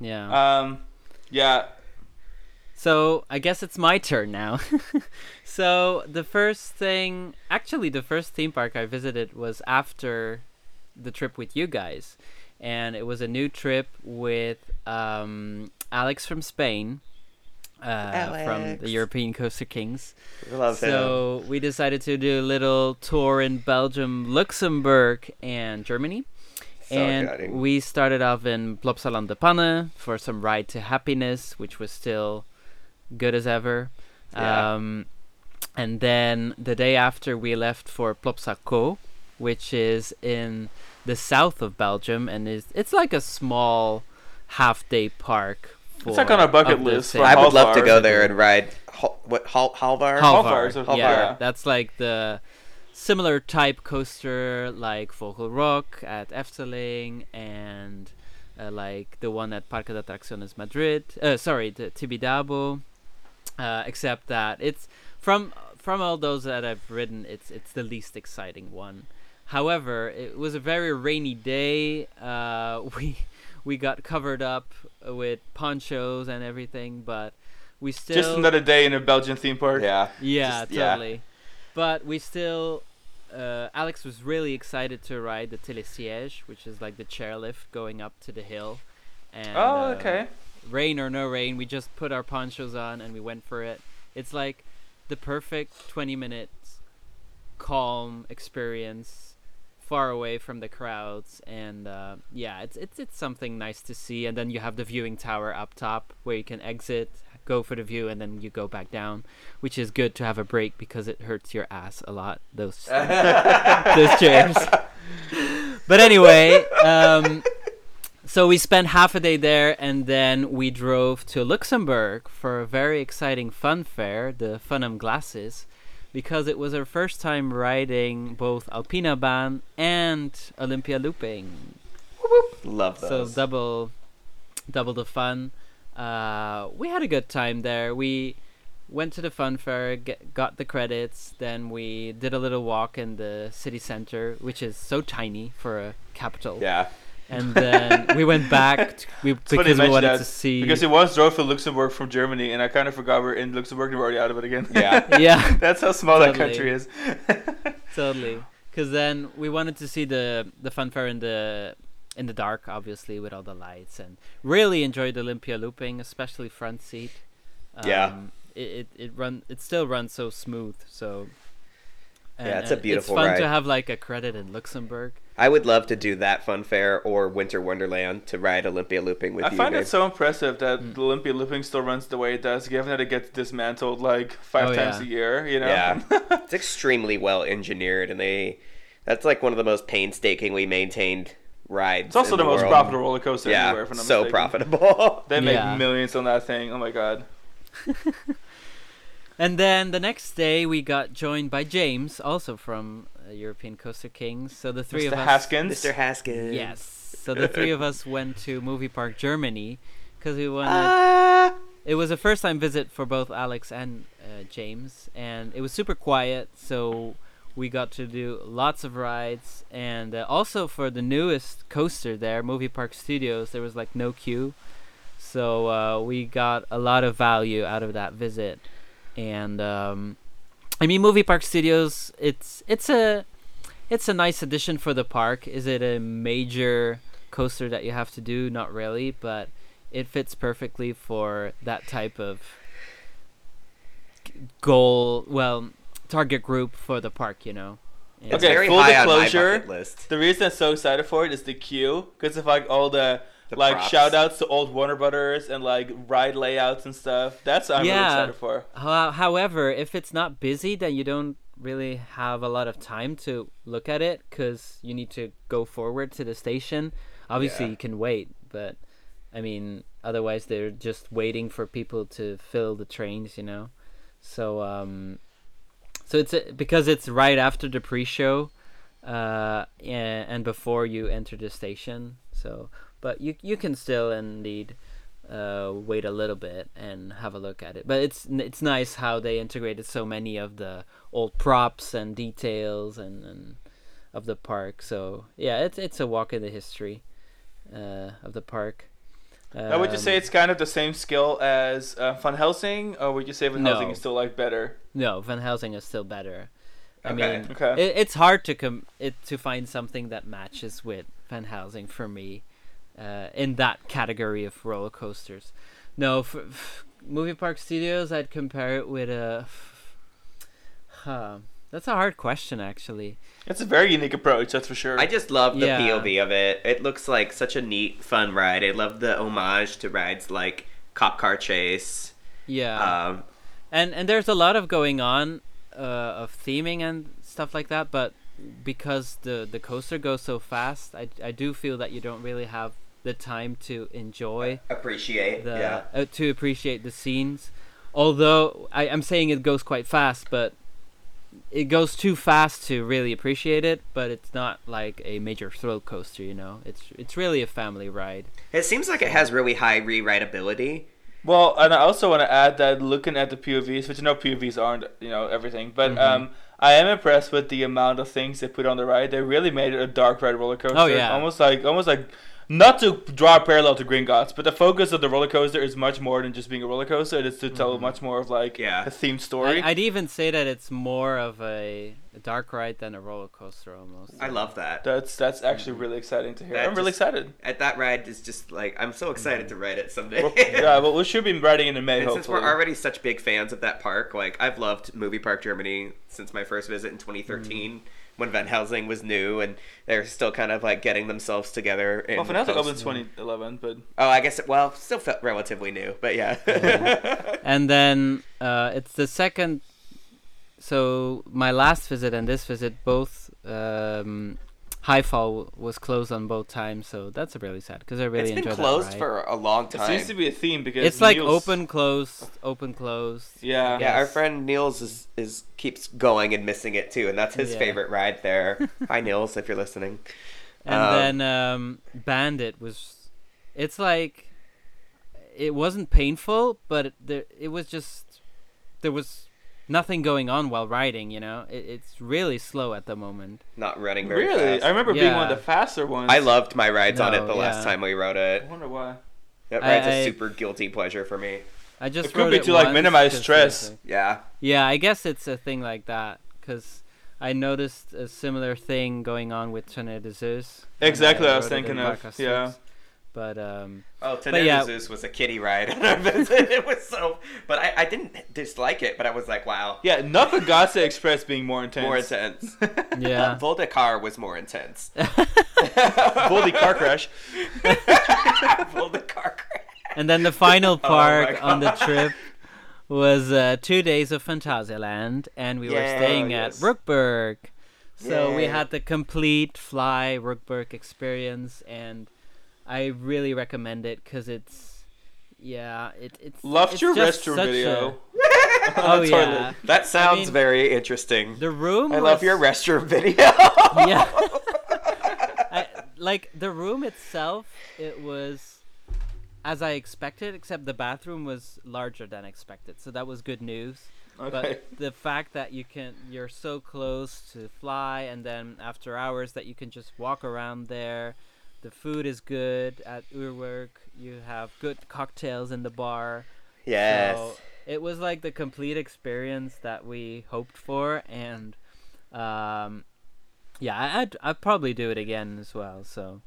yeah. Um, yeah. So I guess it's my turn now. so the first thing, actually, the first theme park I visited was after the trip with you guys, and it was a new trip with um, Alex from Spain, uh, from the European Coaster Kings. Love him. So we decided to do a little tour in Belgium, Luxembourg, and Germany. So and exciting. we started off in Plopsaland de Panne for some ride to happiness, which was still good as ever. Yeah. Um, and then the day after, we left for Plopsa Coo, which is in the south of Belgium, and is it's like a small half-day park. For, It's like on our bucket list for I would love to go there and ride. Hal- what Hal- Halvar? Halvar. Halvar is yeah, yeah. that's like the similar type coaster like Vogel Rok at Efteling and uh, like the one at Parque de Atracciones Madrid. Uh, sorry, the Tibidabo. Uh, except that it's from from all those that I've ridden, it's it's the least exciting one. However, it was a very rainy day. Uh, we we got covered up with ponchos and everything, but we still Just another day in a Belgian theme park. Yeah. yeah, Just- yeah. totally. But we still, uh, Alex was really excited to ride the telesiège, which is like the chairlift going up to the hill. And, Oh, uh, okay. rain or no rain, we just put our ponchos on and we went for it. It's like the perfect 20 minutes calm experience, far away from the crowds, and uh, yeah, it's it's it's something nice to see. And then you have the viewing tower up top where you can exit, go for the view, and then you go back down, which is good to have a break because it hurts your ass a lot. Those those chairs. But anyway, um, so we spent half a day there, and then we drove to Luxembourg for a very exciting fun fair, the Funum Glasses, because it was our first time riding both Alpina Bahn and Olympia Looping. Love those. So double, double the fun. Uh, we had a good time there. We went to the fun fair, get, got the credits, then we did a little walk in the city center, which is so tiny for a capital. yeah. And then we went back to, we, funny because we wanted that, to see. Because it was drove to Luxembourg from Germany, and I kind of forgot we're in Luxembourg and we're already out of it again. Yeah. yeah, That's how small that country is. totally. Because then we wanted to see the the fun fair in the in the dark, obviously with all the lights, and really enjoyed Olympia looping, especially front seat. Yeah. Um, It, it it run it still runs so smooth. So. Yeah, it's a beautiful It's fun ride. to have like a credit in Luxembourg. I would love to do that fun fair or Winter Wonderland to ride Olympia looping with I you. find it so impressive that Mm. Olympia looping still runs the way it does, given that it gets dismantled like five Oh, times yeah. a year. You know. Yeah. it's extremely well engineered, and they that's like one of the most painstakingly maintained rides. It's also in the, most world. profitable roller coaster Yeah, anywhere. If so mistaken. profitable. They make Yeah. millions on that thing. Oh my god. And then the next day we got joined by James, also from European Coaster Kings. So the three Mr. of us. Haskins. Mr. Haskins. Yes. So the three of us went to Movie Park Germany because we wanted. Ah. it was a first time visit for both Alex and uh, James, and it was super quiet. So we got to do lots of rides, and uh, also for the newest coaster there, Movie Park Studios, there was like no queue. So uh, we got a lot of value out of that visit, and um, I mean, Movie Park Studios. It's it's a it's a nice addition for the park. Is it a major coaster that you have to do? Not really, but it fits perfectly for that type of goal. Well, target group for the park. You know. And- It's Okay, very full high on my disclosure, list. The reason I'm so excited for it is the queue, because of like all the, The like props. shout outs to old Warner Brothers and like ride layouts and stuff. That's what I'm really Yeah. excited for. How- However, if it's not busy, then you don't really have a lot of time to look at it because you need to go forward to the station. Obviously, Yeah. you can wait, but I mean, otherwise they're just waiting for people to fill the trains, you know. So, um, so it's a, because it's right after the pre-show, uh, and, and before you enter the station. So, but you you can still indeed uh, wait a little bit and have a look at it. But it's it's nice how they integrated so many of the old props and details and, and of the park. So yeah, it's it's a walk in the history uh, of the park. now, would you say Um, it's kind of the same skill as uh, Van Helsing, or would you say Van Helsing is still like better? no? Van Helsing is still better. I Okay. mean, Okay. it, it's hard to com- it to find something that matches with Van Helsing for me, uh, in that category of roller coasters. No, for, f Movie Park Studios, I'd compare it with a. Huh, that's a hard question, actually. It's a very unique approach, that's for sure. I just love the Yeah. POV of it. It looks like such a neat, fun ride. I love the homage to rides like Cop Car Chase. Yeah, Um, and and there's a lot of going on uh, of theming and stuff like that, but because the the coaster goes so fast, I I do feel that you don't really have the time to enjoy appreciate. the yeah. uh, to appreciate the scenes. Although I, I'm saying it goes quite fast, but it goes too fast to really appreciate it. But it's not like a major thrill coaster, you know. It's it's really a family ride. It seems like it has really high rewritability. Well, and I also want to add that looking at the POVs, which you know POVs aren't you know everything, but Mhm. um, I am impressed with the amount of things they put on the ride. They really made it a dark ride roller coaster. Oh, yeah. almost like almost like not to draw a parallel to Gringotts, but the focus of the roller coaster is much more than just being a roller coaster. It is to tell mm-hmm. much more of like Yeah. a themed story. I, I'd even say that it's more of a, a dark ride than a roller coaster almost. I love that. that's that's actually mm-hmm. really exciting to hear. That I'm really excited. At that ride is just like I'm so excited mm-hmm. to ride it someday. Well, yeah, but we should be riding it in May. And since we're already such big fans of that park, like I've loved Movie Park Germany since my first visit in 2013 when Van Helsing was new and they're still kind of like getting themselves together. in well, Fantastic post- opened 2011, but Oh, I guess it, well, still felt relatively new, but yeah. And then uh, it's the second. So my last visit and this visit, both um, Highfall was closed on both times, so that's really sad because I really enjoyed it's been closed for a long time. it seems to be a theme because It's like Niels- open, closed, open, closed. Yeah. yeah, our friend Niels is, is keeps going and missing it too, and that's his Yeah. favorite ride there. Hi Niels, if you're listening. And Um, then um, Bandit was, it's like, it wasn't painful, but it, there, it was just, there was nothing going on while riding. You know, it, it's really slow at the moment. Not running very Really? fast. I remember being one of the faster ones. I loved my rides on it No, the last time we rode it. I wonder why. That ride's I- a super guilty pleasure for me. I just It could rode be to, like, minimize stress. there's Yeah. Yeah, I guess it's a thing like that because I noticed a similar thing going on with Tonnerre de Zeus. Exactly what I was rode it in thinking of, Barca yeah. Six. But um, Oh, But yeah. Zeus was a kiddie ride on our visit. It was so, but I, I didn't dislike it. But I was like, wow, Yeah, Nakagase Express being more intense. more intense. Yeah. Voldecar was more intense. Voldy car crash. Voldecar. and then the final Oh park on the trip was uh, two days of Phantasialand, and we were Yeah, staying yes. at Rookburgh. So we had the complete fly Rookburgh experience, and I really recommend it because it's, yeah, it, it's. Loved your restroom video. a- oh yeah. That sounds mean, very interesting. the room. I love your restroom video. yeah. I, like the room itself, it was as I expected, except the bathroom was larger than expected. So that was good news. Okay. But the fact that you can, you're so close to fly, and then after hours that you can just walk around there, the food is good at Uhrwerk. You have good cocktails in the bar. Yes. So it was like the complete experience that we hoped for, and um, yeah, I'd I'd probably do it again as well. So,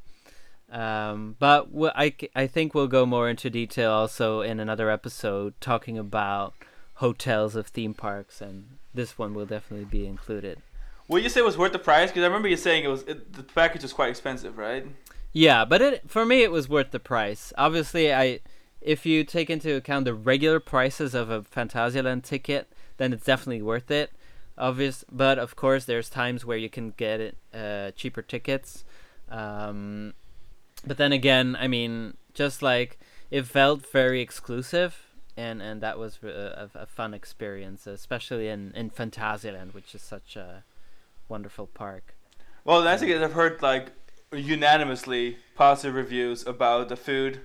um, but w- I I think we'll go more into detail also in another episode talking about hotels of theme parks, and this one will definitely be included. Would you say it was worth the price? Because I remember you saying it was it, the package was quite expensive, right? Yeah, but it for me it was worth the price. Obviously, I if you take into account the regular prices of a Phantasialand ticket, then it's definitely worth it. Obvious, but of course, there's times where you can get it uh, cheaper tickets. Um, but then again, I mean, just like it felt very exclusive, and and that was a, a, a fun experience, especially in in Phantasialand, which is such a wonderful park. Well, thing is I've heard like unanimously positive reviews about the food,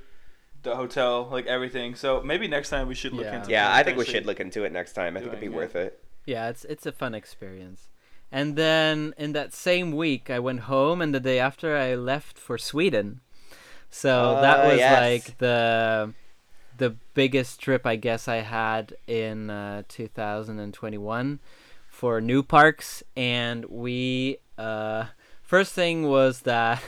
the hotel, like everything. So maybe next time we should look Yeah. into. yeah, I think we should look into it next time. I think it'd be it. worth it. yeah it's it's a fun experience and then in that same week i went home and the day after i left for sweden so that Ah, was yes. like the the biggest trip i guess i had in uh, 2021 for new parks and we uh first thing was that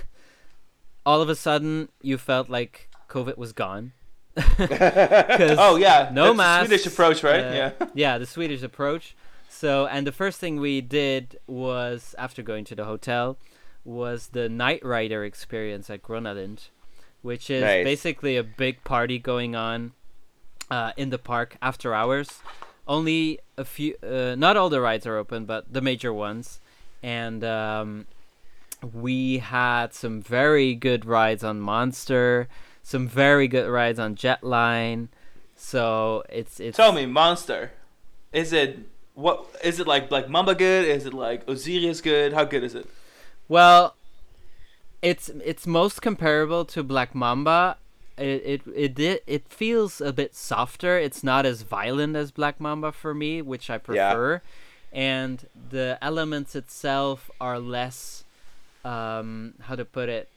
all of a sudden you felt like covid was gone 'Cause Oh yeah, no that's masks. Swedish approach, right? uh, yeah. yeah, the Swedish approach. So, and the first thing we did was after going to the hotel was the Night Rider experience at Gröna Lund, which is Nice. basically a big party going on uh, in the park after hours. Only a few, uh, not all the rides are open, but the major ones. And um, we had some very good rides on Monster, some very good rides on Jetline. So it's it's Tell me, Monster, is it what? Is it like like Mamba good? Is it like Osiris good? How good is it? Well, it's it's most comparable to Black Mamba. It it it it, it feels a bit softer. It's not as violent as Black Mamba for me, which I Yeah. prefer. And the elements itself are less um how to put it.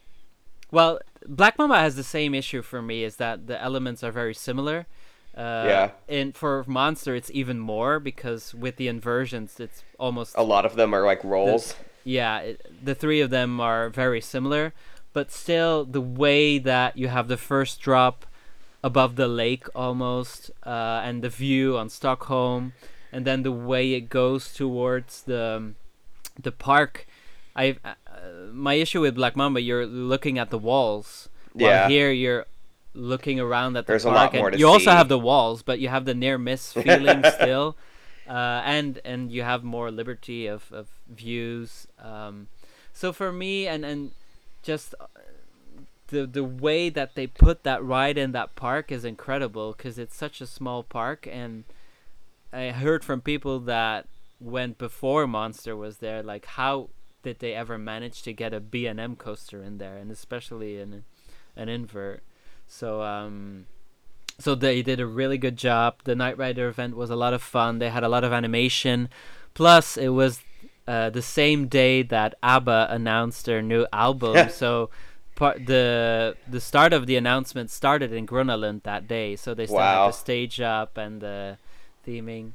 Well, Black Mamba has the same issue for me is that the elements are very similar. Uh, Yeah. And for Monster, it's even more because with the inversions, it's almost A lot of them are like rolls. yeah, it, the three of them are very similar, but still the way that you have the first drop above the lake almost, uh, and the view on Stockholm, and then the way it goes towards the the park. I uh, my issue with Black Mamba, you're looking at the walls. While Yeah. here you're looking around at the There's a park, lot more and you also have the walls, but you have the near miss feeling still uh, and and you have more liberty of, of views. Um, so for me, and and just uh, the the way that they put that ride in that park is incredible because it's such a small park, and I heard from people that went before Monster was there, like how did they ever manage to get a B and M coaster in there, and especially in an invert. So um, so they did a really good job. The Night Rider event was a lot of fun. They had a lot of animation. Plus, it was uh, the same day that ABBA announced their new album. Yeah. so part the the start of the announcement started in Gröna Lund that day. So they still Wow. had the stage up and the theming.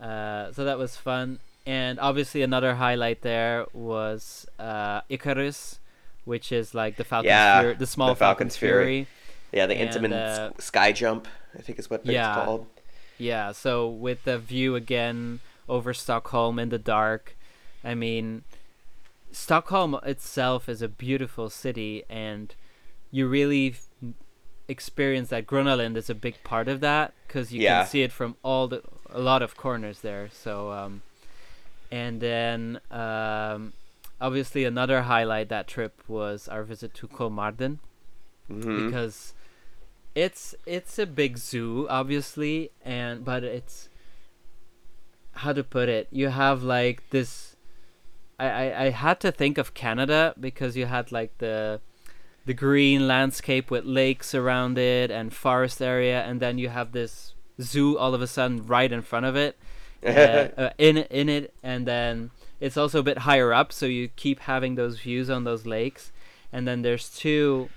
Uh, so that was fun. And obviously, another highlight there was uh, Icarus, which is like the Falcon's Yeah, Fury, the small the Falcon's Falcon's Fury. Fury. Yeah, the And, Intamin uh, Sky Jump, I think is what it's called. Yeah, so with the view again over Stockholm in the dark, I mean, Stockholm itself is a beautiful city, and you really f- experience that Gröna Lund is a big part of that because you Yeah. can see it from all the a lot of corners there. So, um, and then um, obviously another highlight that trip was our visit to Kolmarden hmm because it's it's a big zoo obviously and but it's how to put it you have like this I, I i had to think of canada because you had like the the green landscape with lakes around it and forest area and then you have this zoo all of a sudden right in front of it uh, in in it and then it's also a bit higher up so you keep having those views on those lakes and then there's two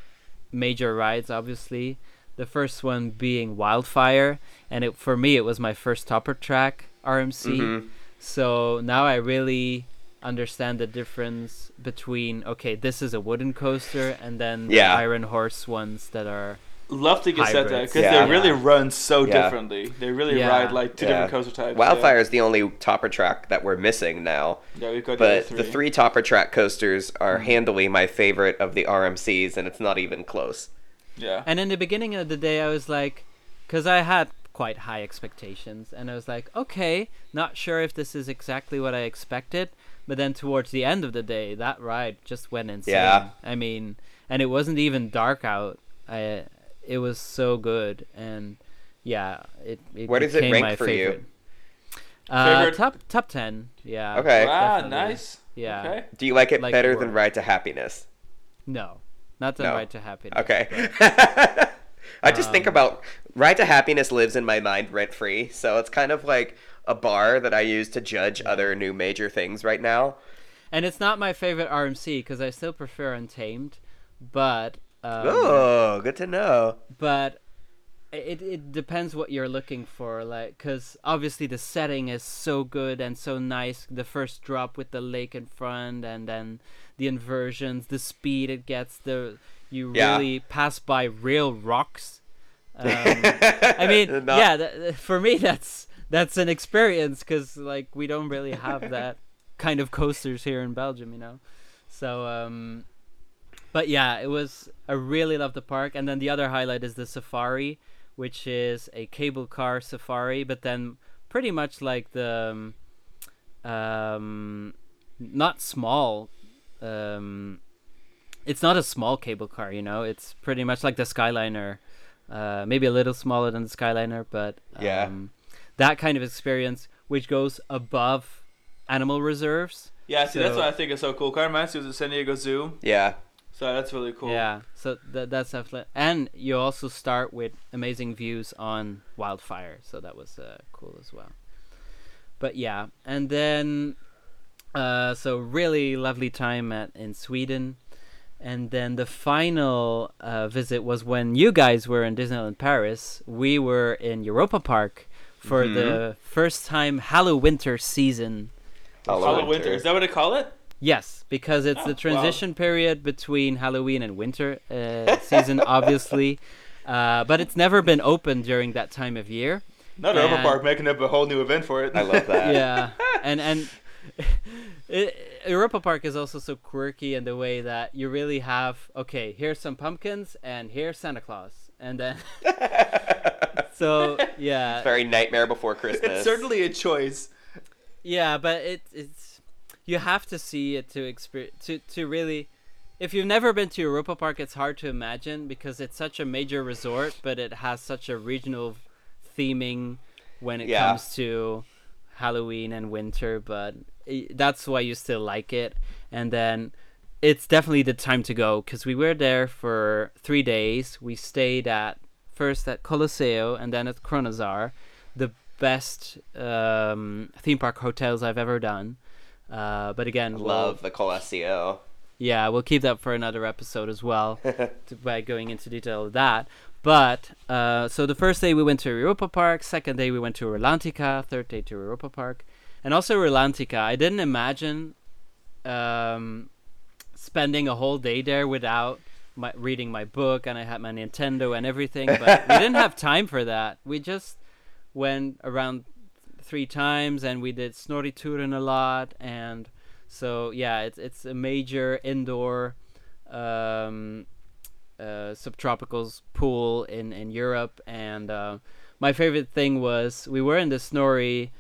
major rides, obviously. The first one being Wildfire, and it for me it was my first topper track RMC. Mhm. So now I really understand the difference between okay, this is a wooden coaster, and then the Iron Horse ones that are Love that you said that because Yeah. they really Yeah. run so Yeah. differently. They really Yeah. ride like two Yeah. different coaster types. Wildfire is the only topper track that we're missing now. Yeah, yeah we've got the other But the three topper track coasters are mm-hmm. handily my favorite of the RMCs, and it's not even close. Yeah. And in the beginning of the day, I was like, because I had quite high expectations, and I was like, okay, not sure if this is exactly what I expected. But then towards the end of the day, that ride just went insane. Yeah. I mean, and it wasn't even dark out. I, it was so good, and yeah, it. it Where does it became rank my for you? favorite. Uh, Favorite- top top ten. Yeah. Okay. Wow, definitely. nice. Yeah. Okay. Do you like it Like better the than. Ride to Happiness? No, not the No. right to happiness. Okay. but- I just think Um, about Ride to Happiness lives in my mind rent free, so it's kind of like a bar that I use to judge other new major things right now. And it's not my favorite RMC because I still prefer Untamed, but um, oh, good to know. but it it depends what you're looking for. Like, because obviously the setting is so good and so nice. The first drop with the lake in front, and then the inversions, the speed it gets. The you Yeah. really pass by real rocks. Um, I mean, Not- yeah, th- for me that's that's an experience because like we don't really have that kind of coasters here in Belgium, you know. So, um, but yeah, it was. I really love the park, and then the other highlight is the safari, which is a cable car safari, but then pretty much like the, um, um not small. Um, it's not a small cable car, you know. It's pretty much like the Skyliner, uh, maybe a little smaller than the Skyliner, but um, Yeah. that kind of experience, which goes above animal reserves. Yeah, see, that's So- what I think is so cool. Kind of reminds me of the San Diego Zoo, Yeah. So that's really cool. Yeah, so that that's definitely, and you also start with amazing views on wildfire, so that was uh, cool as well. But yeah, and then, uh, so really lovely time at in Sweden, and then the final uh, visit was when you guys were in Disneyland Paris. We were in Europa Park for Mhm. the first time Halloween winter season. Hollow Winter. Is that what they call it? Yes, because it's Oh, the wow. transition period between Halloween and winter uh, season, obviously. Uh, but it's never been open during that time of year. Not Europa And- Park making up a whole new event for it. I love that. yeah, and and it, Europa Park is also so quirky in the way that you really have okay, here's some pumpkins and here's Santa Claus, and then so yeah, Very Nightmare Before Christmas. it's certainly a choice. Yeah, but it, it's you have to see it to experience to to really. If you've never been to Europa Park, it's hard to imagine because it's such a major resort, but it has such a regional theming when it Yeah. comes to Halloween and winter. But that's why you still like it, and then it's definitely the time to go because we were there for three days. We stayed at first at Colosseo and then at Krønasår, the best um, theme park hotels I've ever done. Uh, but again, we'll- Love the Colosseo. yeah, we'll keep that for another episode as well, to, by going into detail of that. But uh, so the first day we went to Europa Park, second day we went to Rulantica, third day to Europa Park, and also Rulantica. I didn't imagine um, spending a whole day there without my reading my book, and I had my Nintendo and everything. But we didn't have time for that. We just went around three times, and we did Snorri Touren a lot, and so yeah, it's it's a major indoor um, uh, subtropicals pool in in Europe, and uh, my favorite thing was we were in the Snorri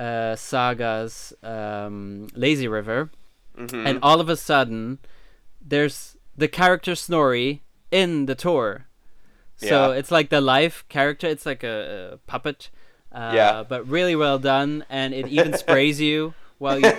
uh, Saga's um, Lazy River, Mhm. and all of a sudden, there's the character Snorri in the tour. So Yeah. it's like the live character. It's like a, a puppet. Uh, Yeah. But really well done, and it even sprays you while you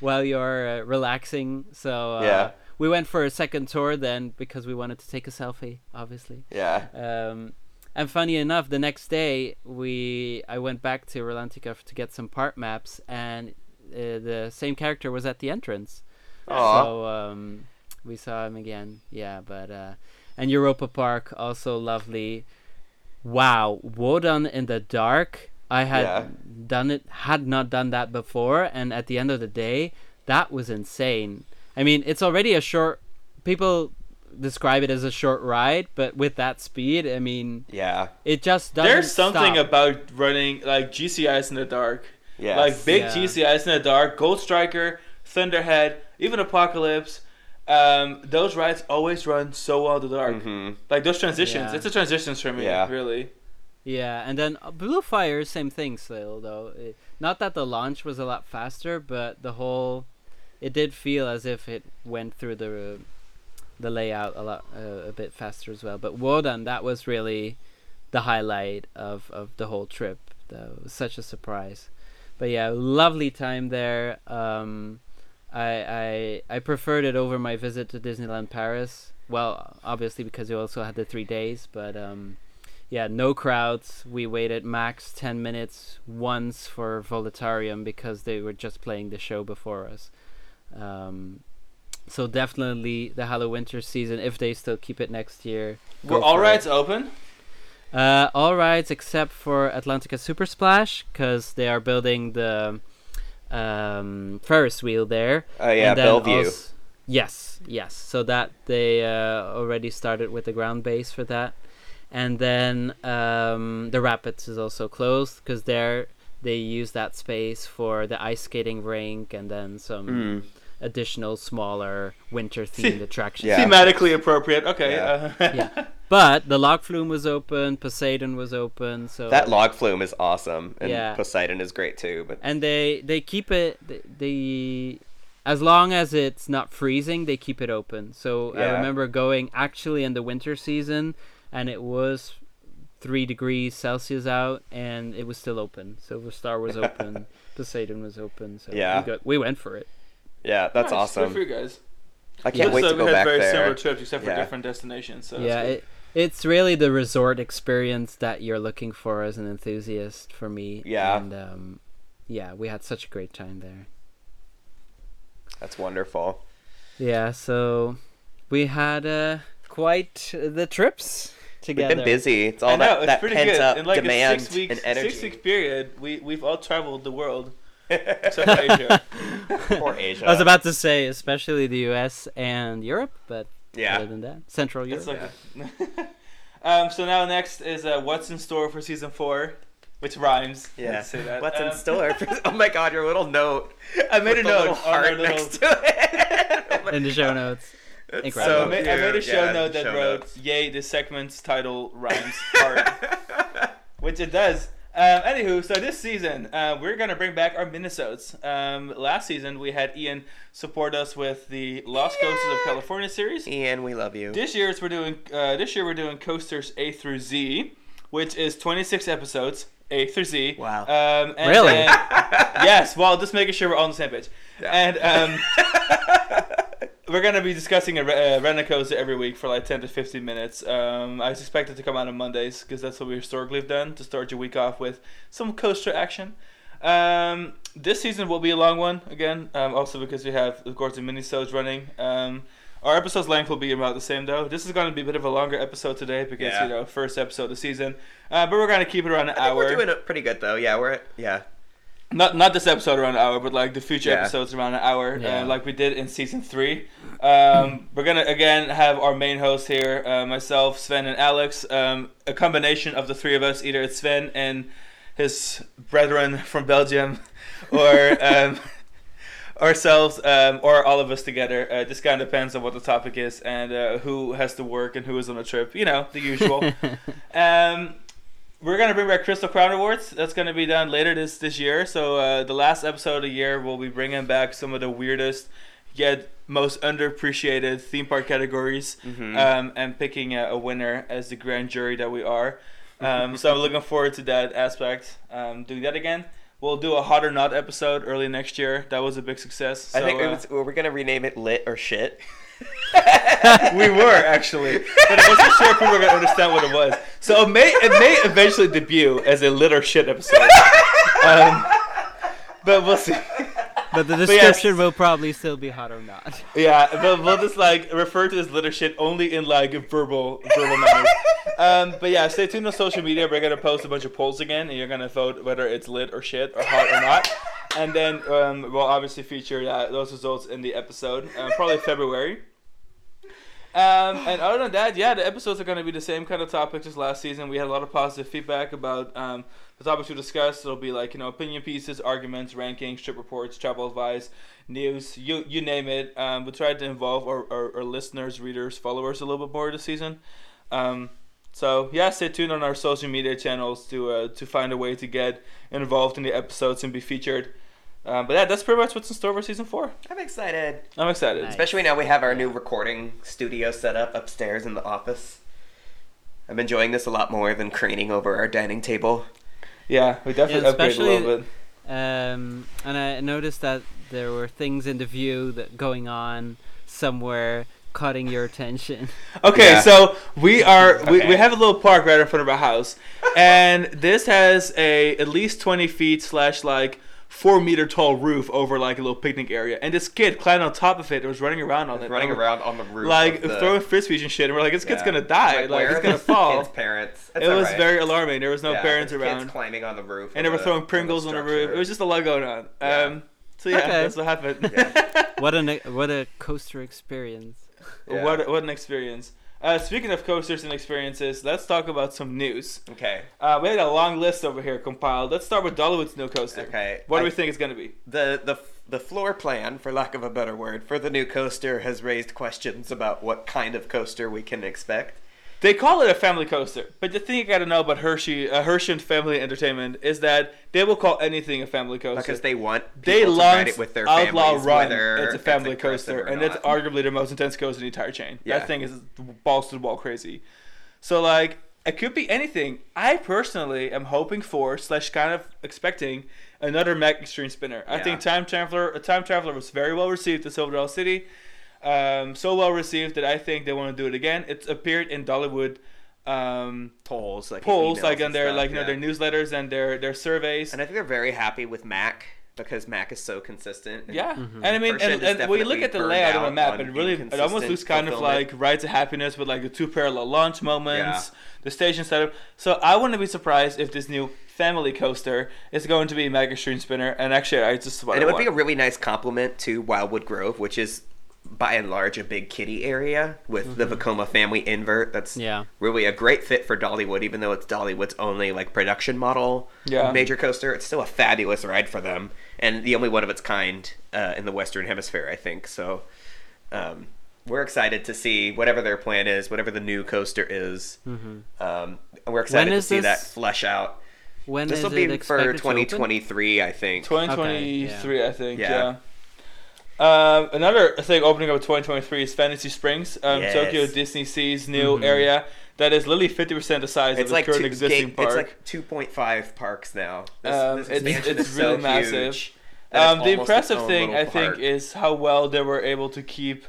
while you're uh, relaxing. So uh, Yeah. we went for a second tour then because we wanted to take a selfie, obviously. yeah. Um, and funny enough, the next day we I went back to Rulantica to get some part maps, and uh, the same character was at the entrance. Aw. So um, we saw him again. Yeah, but uh, and Europa Park also lovely. Wow, Wodan in the dark. I had Yeah. done it, had not done that before, and at the end of the day, that was insane. I mean, it's already a short. People describe it as a short ride, but with that speed, I mean, Yeah. it just doesn't. There's something stop. about running like GCIs in the dark. Yes. Like big Yeah. GCIs in the dark, Gold Striker, Thunderhead, even Apocalypse. Um, those rides always run so well in the dark. hmm Like those transitions, Yeah. it's a transitions for me, Yeah. really. Yeah, and then uh, Blue Fire, same thing still though. It, not that the launch was a lot faster, but the whole, it did feel as if it went through the, the layout a lot uh, a bit faster as well. But Wodan, that was really, the highlight of of the whole trip. That was such a surprise. But yeah, lovely time there. Um, I I I preferred it over my visit to Disneyland Paris. Well, obviously because you also had the three days, but um, yeah, no crowds. We waited max 10 minutes once for Voletarium because they were just playing the show before us. Um, so definitely the Halloween Winter season, if they still keep it next year. Were all for it. rides open? Uh, all rides except for Atlantica Super Splash because they are building the um, Ferris wheel there. Oh yeah, And then Bellevue. als- yes, yes. So that they uh, already started with the ground base for that, and then um, the Rapids is also closed because there they use that space for the ice skating rink and then some Mm. additional smaller winter themed attractions. Yeah. Thematically appropriate. Okay. Yeah. Uh, yeah. But the Log Flume was open, Poseidon was open, so That log flume is awesome, and Yeah. Poseidon is great too. But and they they keep it they, they as long as it's not freezing they keep it open so i remember going actually in the winter season and it was three degrees celsius out and it was still open silver star was open poseidon was open so Yeah. we, got, we went for it yeah, that's nice. Good awesome. for you guys. I can't Looks wait like to go back there. we had back very there. similar trips, except for Yeah. different destinations. So yeah it, it's really the resort experience that you're looking for as an enthusiast for me Yeah. and um, yeah we had such a great time there That's wonderful. Yeah, so we had uh, quite the trips We've together. been busy. It's all I know that, it's that pretty pent good. up In like demand a six weeks, and energy. six week period, we we've all traveled the world except Asia. Or Asia. I was about to say, especially the U.S. and Europe, but yeah. other than that, Central Europe. It's like, um. So now next is uh, what's in store for season four, which rhymes. Yeah. Let's say that. What's in Um, store? For, oh my God! Your little note. I made a with the note little heart little. next to it. Oh in the show notes. It's Incredible. So I made, I made a show Yeah, note that show wrote, notes. "Yay, this segment's title rhymes hard," which it does. Um, anywho, so this season uh, we're gonna bring back our minisodes. Um, last season we had Ian support us with the Lost Coasters of California series. Ian, we love you. This year we're doing uh, this year we're doing coasters A through Z, which is 26 episodes A through Z. Wow. Um, and Really? then- yes. Well, just making sure we're all on the same page. And um, we're gonna be discussing a uh, every week for like 10 to 15 minutes. Um, I expect it to come out on Mondays because that's what we historically have done to start your week off with some coaster action. Um, this season will be a long one again, um, also because we have, of course, the mini-sodes running. Um, our episode's length will be about the same though. This is going to be a bit of a longer episode today because Yeah. you know first episode of the season, uh, but we're going to keep it around an hour. we're doing it pretty good though. Yeah, we're yeah. Not not this episode around an hour, but like the future Yeah. episodes around an hour, Yeah. uh, like we did in season three. Um, we're gonna again have our main host here, uh, myself, Sven, and Alex. Um, a combination of the three of us. Either it's Sven and his brethren from Belgium, or um, ourselves, um, or all of us together. Uh, this kind of depends on what the topic is and uh, who has to work and who is on a trip. You know, the usual. We're gonna bring back Crystal Crown Awards. That's gonna be done later this this year. So uh, the last episode of the year, we'll be bringing back some of the weirdest yet most underappreciated theme park categories, Mhm. um, and picking a, a winner as the grand jury that we are. Um, so I'm looking forward to that aspect. Um, doing that again. We'll do a hot or not episode early next year. That was a big success. So, I think it uh, was, were we gonna rename it lit or shit? we were actually, but I wasn't sure if people were gonna understand what it was. So it may it may eventually debut as a litter shit episode, um, but we'll see. But the yes. description will probably still be hot or not. Yeah, but we'll just like refer to this litter shit only in like verbal verbal manners. Um, but yeah, stay tuned on social media. We're gonna post a bunch of polls again, and you're gonna vote whether it's lit or shit or hot or not. And then um, we'll obviously feature uh, those results in the episode, uh, probably February. Um, and other than that, yeah, the episodes are going to be the same kind of topics as last season. We had a lot of positive feedback about um, the topics we discussed. It'll be like you know opinion pieces, arguments, rankings, trip reports, travel advice, news, you you name it. Um, we tried to involve our, our, our listeners, readers, followers a little bit more this season. Um, so yeah, stay tuned on our social media channels to uh, to find a way to get involved in the episodes and be featured. Um, but yeah, that's pretty much what's in store for season four. I'm excited. I'm excited. Nice. Especially now we have our new recording studio set up upstairs in the office. I'm enjoying this a lot more than craning over our dining table. Yeah, we definitely Yeah, upgraded a little bit. Um, and I noticed that there were things in the view that going on somewhere cutting your attention. Okay, Yeah. so we are we, we have a little park right in front of our house, and this has a at least twenty feet slash like four meter tall roof over like a little picnic area, and this kid climbed on top of it and was running around on it, running and around on the roof. like the, throwing frisbees and shit, and we're like, this kid's Yeah. gonna die, Like, like, it's gonna fall. Kids' parents. It's it was alright. very alarming. There was no Yeah, parents around, Kids climbing on the roof. and they were the- throwing of the Pringles on the roof. It was just a lot going on. Yeah. Um, so yeah, Okay. that's what happened. what an what a coaster experience. Yeah. What what an experience. Uh, speaking of coasters and experiences, let's talk about some news. Okay. Uh, we had a long list over here compiled. Let's start with Dollywood's new coaster. Okay. What do I- we think it's going to be? The the the floor plan, for lack of a better word, for the new coaster has raised questions about what kind of coaster we can expect. They call it a family coaster, but the thing you got to know about Herschend, uh, Herschend Family Entertainment is that they will call anything a family coaster. Because they want they ride it with their Outlaw Run. It's a family coaster, and it's arguably the most intense coaster in the entire chain. Yeah. That thing is balls to the wall crazy. So like, it could be anything. I personally am hoping for slash kind of expecting another Mack Extreme Spinner. I Yeah. think Time Traveler, a Time Traveler was very well received at Silver Dollar City. Um, so well received that I think they want to do it again. It's appeared in Dollywood um, polls, like polls, like on their stuff, like you know their newsletters and their their surveys. And I think they're very happy with Mack because Mack is so consistent. and Yeah, Mhm. and I mean, and, and when you look at the layout of the map, on it really it almost looks kind of like Ride to Happiness with like the two parallel launch moments, the station setup. So I wouldn't be surprised if this new family coaster is going to be Mack Extreme Spinner. And actually, I just And it would be a really nice compliment to Wildwood Grove, which is by and large a big kitty area with the Vekoma family invert. That's Yeah. really a great fit for Dollywood, even though it's Dollywood's only like production model Yeah. major coaster. It's still a fabulous ride for them, and the only one of its kind uh, in the Western Hemisphere, I think. So, um, we're excited to see whatever their plan is, whatever the new coaster is. hmm Um, we're excited to is see that flesh out. When This is will be it for expected to open? 2023, I think. 2023, I think. Yeah. Yeah. Um, another thing opening up in 2023 is Fantasy Springs, um, Yes. Tokyo Disney Sea's new Mhm. area that is literally 50% the size It's of like its current two, existing park. It's like 2.5 parks now. This, Um, this it's- it's really so massive. Um, the impressive thing, I think, is how well they were able to keep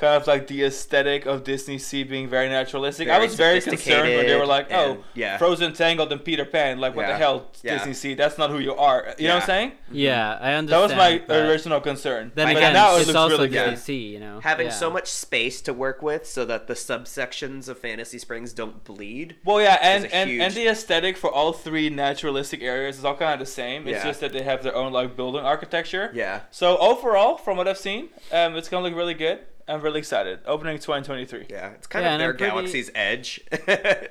kind of like the aesthetic of Disney Sea being very naturalistic. I was very concerned when they were like, "Oh, and- yeah. Frozen, Tangled, and Peter Pan. Like, what the hell, Yeah. Disney Sea? That's not who you are." You know what I'm saying? Yeah, I understand. That was my original concern. Then But again, now it it's looks also really Disney good. Sea, you know. having yeah. so much space to work with so that the subsections of Fantasy Springs don't bleed. Well, yeah, and, and, huge- and the aesthetic for all three naturalistic areas is all kind of the same. It's Yeah. just that they have their own like building architecture. Yeah. So overall, from what I've seen, um, it's gonna look really good. I'm really excited. Opening 2023. Yeah, it's kind Yeah, of and their I'm pretty- galaxy's edge. and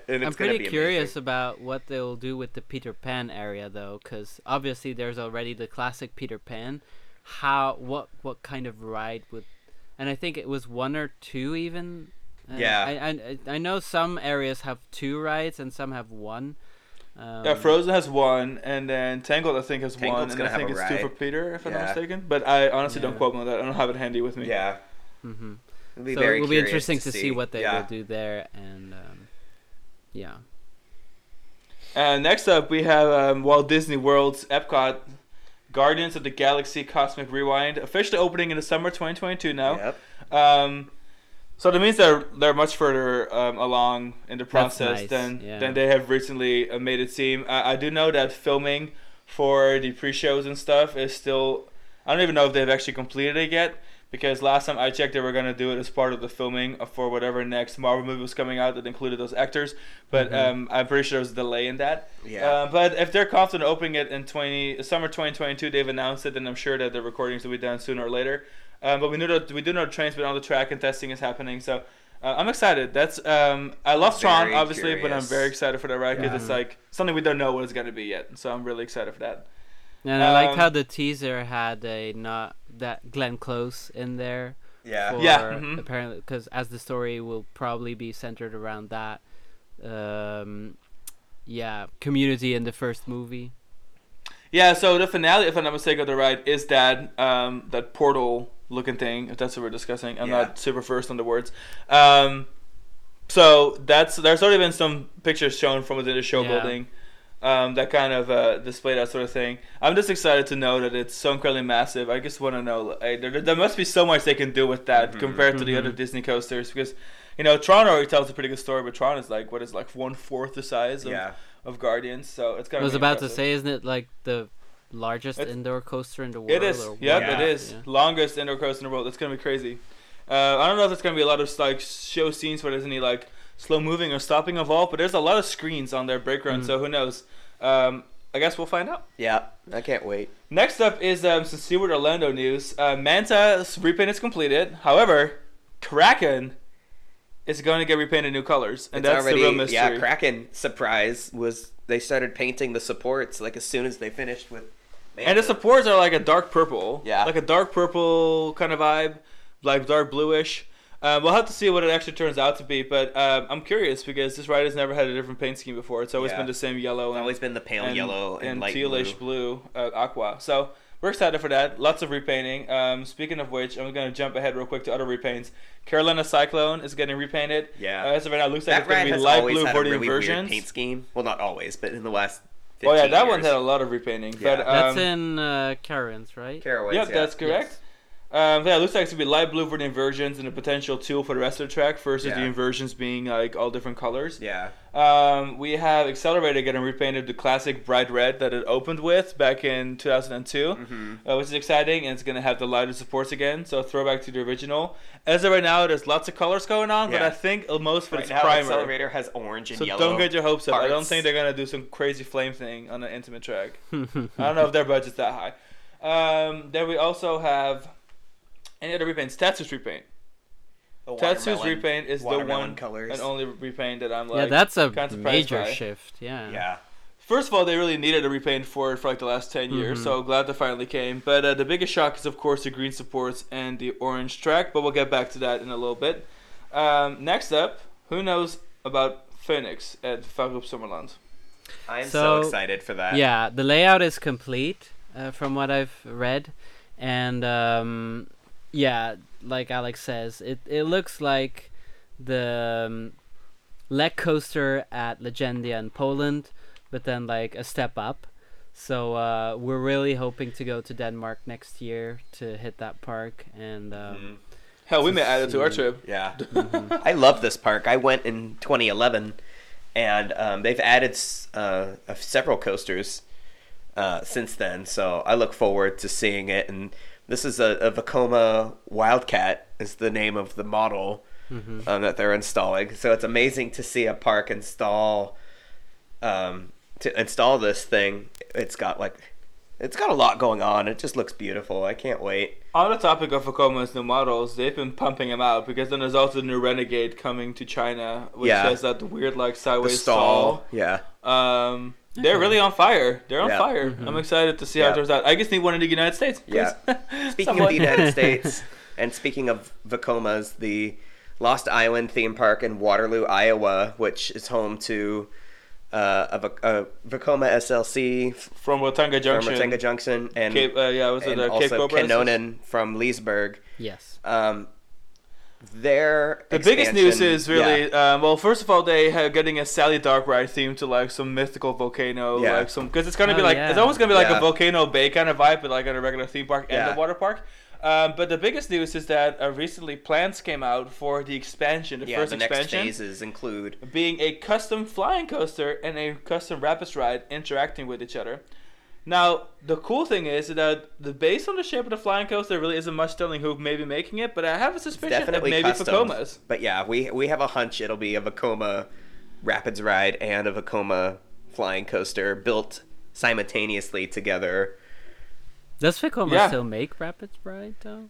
it's I'm pretty be curious amazing. about what they'll do with the Peter Pan area, though, because obviously there's already the classic Peter Pan. How what what kind of ride would, and I think it was one or two even. Uh, Yeah. I, I I know some areas have two rides and some have one. Um, Yeah, Frozen has one, and then Tangled I think has one, and I think have a it's two for. Peter if I'm not mistaken. But I honestly don't quote me on that. I don't have it handy with me. Yeah. Hmm It'll be So very it will be interesting to see. what they yeah. will do there, and um, yeah. And next up we have um, Walt Disney World's Epcot Guardians of the Galaxy Cosmic Rewind officially opening in the summer 2022 now. Yep. Um, so that means they're they're much further um, along in the process nice, than yeah. than they have recently uh, made it seem. I, I do know that filming for the pre-shows and stuff is still. I don't even know if they've actually completed it yet because last time I checked, they were gonna do it as part of the filming for whatever next Marvel movie was coming out that included those actors. But um, I'm pretty sure there was a delay in that. Yeah. Uh, but if they're confident opening it in 20 summer 2022, they've announced it, then I'm sure that the recordings will be done sooner or later. Um, but we know that we do know the train's been on the track and testing is happening, so. Uh, I'm excited. That's um, I love Tron obviously, but I'm very excited for that ride because Yeah. it's like something we don't know what it's gonna be yet. So I'm really excited for that. And I liked Um, how the teaser had a not that Glenn Close in there. Yeah. For Yeah, mhm. Apparently, because as the story will probably be centered around that, um, yeah, community in the first movie. Yeah, so the finale, if I'm not mistaken, of the ride is that um, that portal looking thing. If that's what we're discussing, I'm Yeah. not super first on the words. Um, so that's there's already been some pictures shown from within the show Yeah. building um, that kind of uh, display that sort of thing. I'm just excited to know that it's so incredibly massive. I just want to know like, there, there must be so much they can do with that Mhm. compared to the other Mhm. Disney coasters because. You know, Tron already tells a pretty good story, but Tron is like what is like one fourth the size of, Yeah. of Guardians, so it's I gonna. was about impressive. to say, isn't it like the largest It's- indoor coaster in the world? It is. or Yep, Yeah. it is. Yeah. Longest indoor coaster in the world. It's gonna be crazy. Uh, I don't know if it's gonna be a lot of like show scenes where there's any like slow moving or stopping involved, but there's a lot of screens on their brake run, Mm. so who knows? Um, I guess we'll find out. Yeah. I can't wait. Next up is um, some SeaWorld Orlando news. Uh, Manta's repaint is completed. However, Kraken is going to get repainted new colors, and it's that's already the real mystery. yeah. Kraken surprise was they started painting the supports like as soon as they finished with. And the supports are like a dark purple. Yeah. Like a dark purple kind of vibe, like dark bluish. Um, we'll have to see what it actually turns out to be, but um, I'm curious because this ride has never had a different paint scheme before. It's always Yeah. been the same yellow It's and, always been the pale and, yellow and, and light tealish blue. blue, uh, aqua. So we're excited for that. Lots of repainting. Um, speaking of which, I'm going to jump ahead real quick to other repaints. Carolina Cyclone is getting repainted. Yeah. Uh, as of right now, it looks like That it's going to be has light always blue had a Viridian really versions. weird paint scheme. Well, not always, but in the last. Oh yeah, that one years. had a lot of repainting. Yeah. But, That's um, in uh, Karen's, right? Carowinds, Yep, yeah. that's correct. Yes. Um, yeah, it looks like it's gonna be light blue for the inversions and a potential tool for the rest of the track versus the inversions being like all different colors. Yeah. Um, we have Accelerator getting repainted the classic bright red that it opened with back in 2002, hmm uh, which is exciting, and it's gonna have the lighter supports again, so throwback to the original. As of right now, there's lots of colors going on, but I think most of Right it's now, primer. Accelerator has orange and So yellow. don't get your hopes up. I don't think they're gonna do some crazy flame thing on an Intamin track. I don't know if their budget's that high. Um, then we also have any other repaints. Tatsu's repaint. The Tatsu's watermelon- repaint is the watermelon one colors. and only repaint that I'm yeah, that's a kinda surprised major by. shift. Yeah. Yeah. First of all, they really needed a repaint for it for like the last ten years, Mhm. so glad they finally came. But uh, the biggest shock is of course the green supports and the orange track, but we'll get back to that in a little bit. Um, next up, who knows about Phoenix at Fårup Sommerland? I'm so, So- excited for that. Yeah, the layout is complete uh, from what I've read, and um, yeah, like Alex says, it it looks like the um, leg coaster at Legendia in Poland, but then like a step up. So uh, we're really hoping to go to Denmark next year to hit that park, and um, Mhm. Hell, we may add it to our trip. Yeah. mhm. I love this park. I went in 2011, and um, they've added uh, uh, several coasters uh, since then. So I look forward to seeing it. And this is a, a Vekoma Wildcat is the name of the model Mhm. um, that they're installing. So it's amazing to see a park install um, to install this thing. It's got like it's got a lot going on. It just looks beautiful. I can't wait. On the topic of Vekoma's new models, they've been pumping them out because then there's also the new Renegade coming to China, which Yeah. has that weird like The sideways stall, yeah. Um, they're really on fire. They're on Yeah. fire. Mhm. I'm excited to see how it Yeah. turns out. I just need one in the United States. Yeah. Speaking Someone- of the United States, and speaking of Vekomas, the Lost Island theme park in Waterloo, Iowa, which is home to uh, a, Vek- a Vekoma SLC from Watunga from Junction. Watunga Junction, and, Cape, uh, yeah, was it and uh, Cape also Cobra? Kanonen from Liseberg. yes. Um, their The biggest news is really yeah, um, well. First of all, they are getting a Sally Dark Ride theme to like some mythical volcano, Yeah. like some because it's gonna be Oh, like yeah. it's almost gonna be like Yeah. a volcano bay kind of vibe, but like at a regular theme park and Yeah. a water park. Um, but the biggest news is that uh, recently plans came out for the expansion, the yeah. first The next expansion, phases include being a custom flying coaster and a custom rapids ride interacting with each other. Now, the cool thing is that the based on the shape of the flying coaster, there really isn't much telling who may be making it, but I have a suspicion that Definitely maybe custom. Vekomas. But yeah, we we have a hunch it'll be a Vekoma Rapids ride and a Vekoma flying coaster built simultaneously together. Does Vekoma Yeah. still make Rapids Ride though?